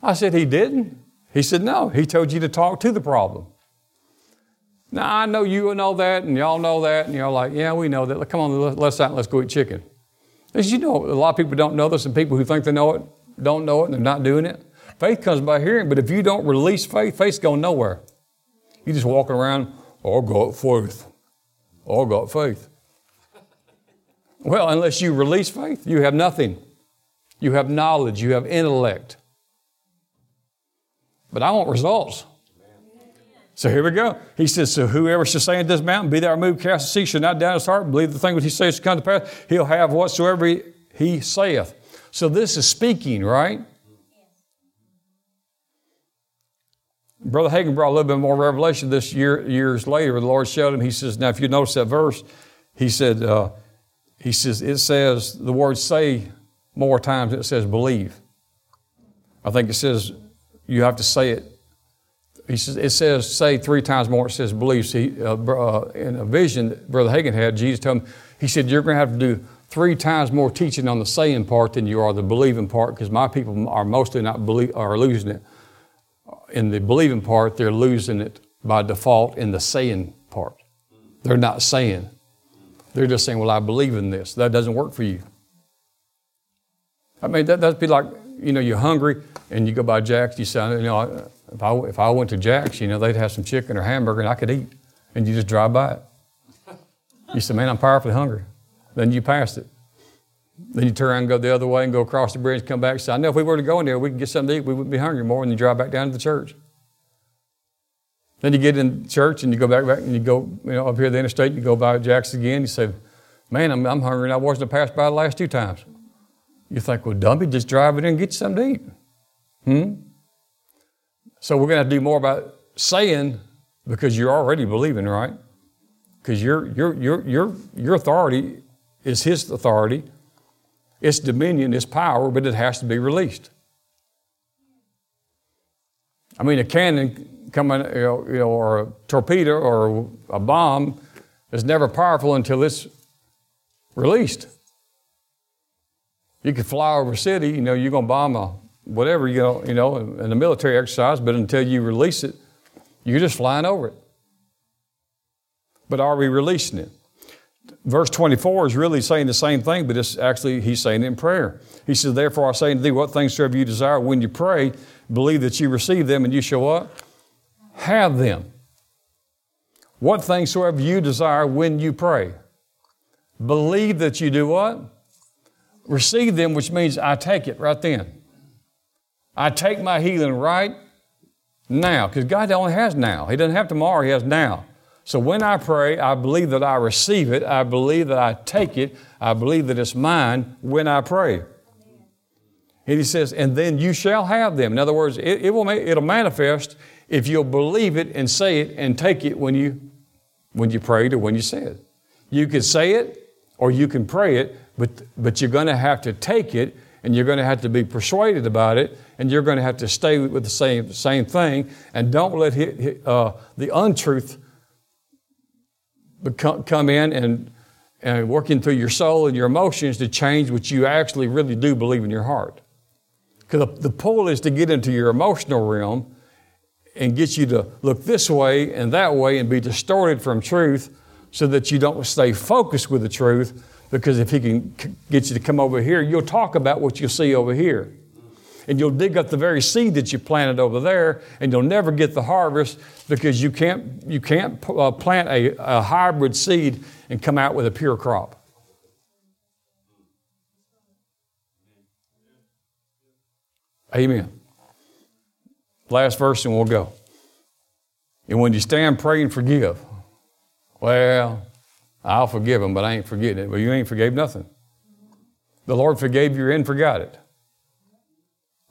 I said, He didn't. He said, No, he told you to talk to the problem. Now, I know you know that, and y'all know that, and y'all like, Yeah, we know that. Come on, let's out and let's go eat chicken. As you know, a lot of people don't know this, and people who think they know it don't know it, and they're not doing it. Faith comes by hearing, but if you don't release faith, faith's going nowhere. You're just walking around, oh, got faith. Oh, got faith. Well, unless you release faith, you have nothing. You have knowledge, you have intellect. But I want results. So here we go. He says, So whoever shall say in this mountain, Be thou removed, cast the sea, shall not doubt his heart, believe the thing which he says shall come to pass, he'll have whatsoever he, he saith. So this is speaking, right? Brother Hagin brought a little bit more revelation this year, years later. The Lord showed him. He says, "Now, if you notice that verse, he said, uh, he says it says the word "say" more times it says "believe." I think it says you have to say it. He says it says "say" three times more. It says "believe." See, uh, uh, in a vision that Brother Hagin had, Jesus told him, he said, "You're going to have to do." Three times more teaching on the saying part than you are the believing part, because my people are mostly not believe, are losing it in the believing part, they're losing it by default in the saying part. They're not saying. They're just saying, well, I believe in this. That doesn't work for you. I mean, that, that'd be like, you know, you're hungry and you go by Jack's, you say, you know, if I, if I went to Jack's, you know, they'd have some chicken or hamburger and I could eat. And you just drive by it. You say, man, I'm powerfully hungry. Then you passed it. Then you turn around and go the other way and go across the bridge, and come back. So I know if we were to go in there, we could get something to eat. We wouldn't be hungry more And you drive back down to the church. Then you get in church and you go back, back and you go, you know, up here the interstate, and you go by Jack's again, you say, Man, I'm, I'm hungry and I wasn't passed by the last two times. You think, well, dummy, just drive it in and get you something to eat. Hmm? So we're going to do more about saying because you're already believing, right? Because your, your, your, your, your authority is His authority, it's dominion, it's power, but it has to be released. I mean, a cannon coming, you know, you know, or a torpedo or a bomb is never powerful until it's released. You can fly over a city, you know, you're going to bomb a whatever, you know, you know, in a military exercise, but until you release it, you're just flying over it. But are we releasing it? Verse 24 is really saying the same thing, but it's actually, he's saying it in prayer. He says, Therefore I say unto thee, what things soever you desire when you pray, believe that you receive them, and you shall what? Have them. What things soever you desire when you pray. Believe that you do what? Receive them, which means I take it right then. I take my healing right now, because God only has now. He doesn't have tomorrow, He has now. So when I pray, I believe that I receive it. I believe that I take it. I believe that it's mine when I pray. And he says, and then you shall have them. In other words, it, it will it'll manifest if you'll believe it and say it and take it when you when you prayed or when you said. You can say it or you can pray it, but but you're going to have to take it and you're going to have to be persuaded about it and you're going to have to stay with the same same thing and don't let uh, the untruth come in and, and working through your soul and your emotions to change what you actually really do believe in your heart. Because the, the pull is to get into your emotional realm and get you to look this way and that way and be distorted from truth so that you don't stay focused with the truth. Because if he can get you to come over here, you'll talk about what you see over here and you'll dig up the very seed that you planted over there, and you'll never get the harvest because you can't, you can't uh, plant a, a hybrid seed and come out with a pure crop. Amen. Last verse, and we'll go. And when you stand, pray and forgive. Well, I'll forgive them, but I ain't forgetting it. Well, you ain't forgave nothing. The Lord forgave you and forgot it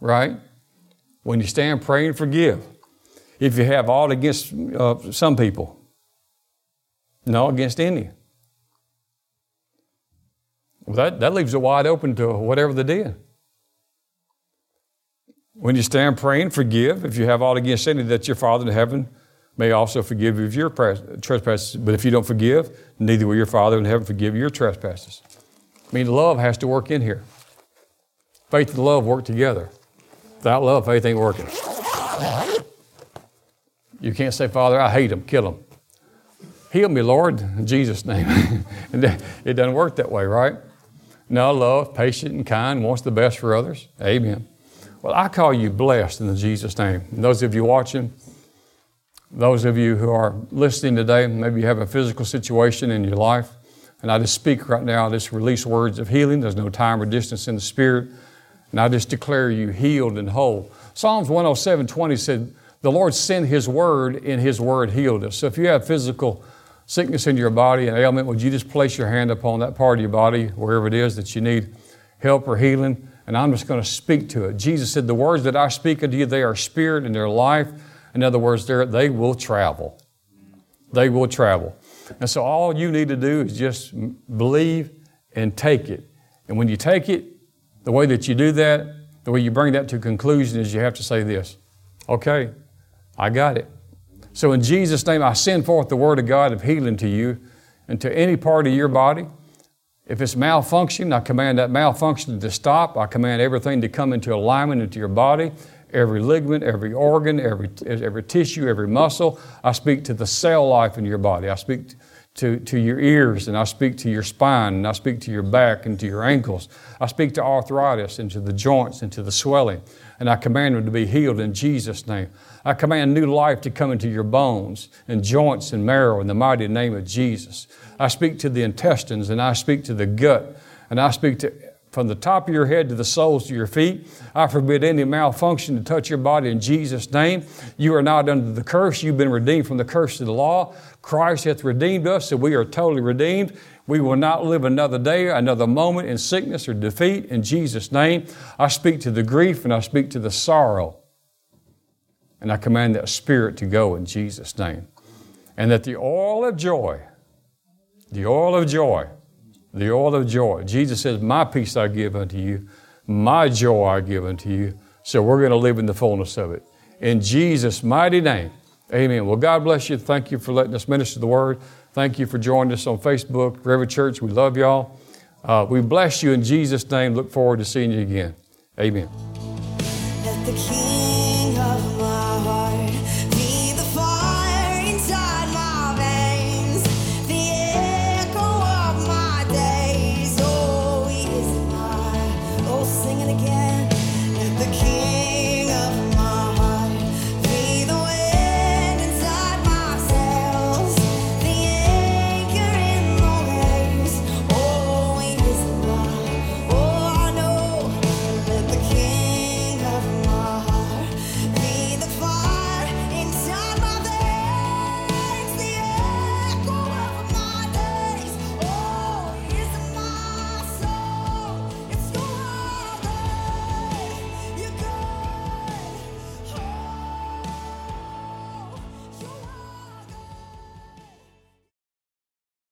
right? When you stand, pray and forgive. If you have aught against uh, some people, no, against any. Well, that, that leaves it wide open to whatever they did. When you stand, pray and forgive. If you have aught against any, that your Father in heaven may also forgive you of your trespasses. But if you don't forgive, neither will your Father in heaven forgive your trespasses. I mean, love has to work in here. Faith and love work together. Without love, faith ain't working. You can't say, Father, I hate him, kill him. Heal me, Lord, in Jesus' name. it doesn't work that way, right? No, love, patient and kind, wants the best for others. Amen. Well, I call you blessed in the Jesus' name. And those of you watching, those of you who are listening today, maybe you have a physical situation in your life, and I just speak right now, I just release words of healing. There's no time or distance in the Spirit. And I just declare you healed and whole. Psalms 107 20 said, The Lord sent His word, and His word healed us. So if you have physical sickness in your body and ailment, would you just place your hand upon that part of your body, wherever it is that you need help or healing? And I'm just going to speak to it. Jesus said, The words that I speak unto you, they are spirit and they're life. In other words, they will travel. They will travel. And so all you need to do is just believe and take it. And when you take it, the way that you do that, the way you bring that to conclusion is you have to say this Okay, I got it. So in Jesus' name, I send forth the word of God of healing to you and to any part of your body. If it's malfunctioning, I command that malfunction to stop. I command everything to come into alignment into your body, every ligament, every organ, every, every tissue, every muscle. I speak to the cell life in your body. I speak to, to your ears, and I speak to your spine, and I speak to your back and to your ankles. I speak to arthritis and to the joints and to the swelling, and I command them to be healed in Jesus' name. I command new life to come into your bones and joints and marrow in the mighty name of Jesus. I speak to the intestines, and I speak to the gut, and I speak to from the top of your head to the soles of your feet. I forbid any malfunction to touch your body in Jesus' name. You are not under the curse. You've been redeemed from the curse of the law. Christ hath redeemed us, so we are totally redeemed. We will not live another day, another moment in sickness or defeat. In Jesus' name, I speak to the grief and I speak to the sorrow. And I command that spirit to go in Jesus' name. And that the oil of joy, the oil of joy, the oil of joy. Jesus says, My peace I give unto you, my joy I give unto you. So we're going to live in the fullness of it. In Jesus' mighty name, amen. Well, God bless you. Thank you for letting us minister the word. Thank you for joining us on Facebook, River Church. We love y'all. Uh, we bless you in Jesus' name. Look forward to seeing you again. Amen.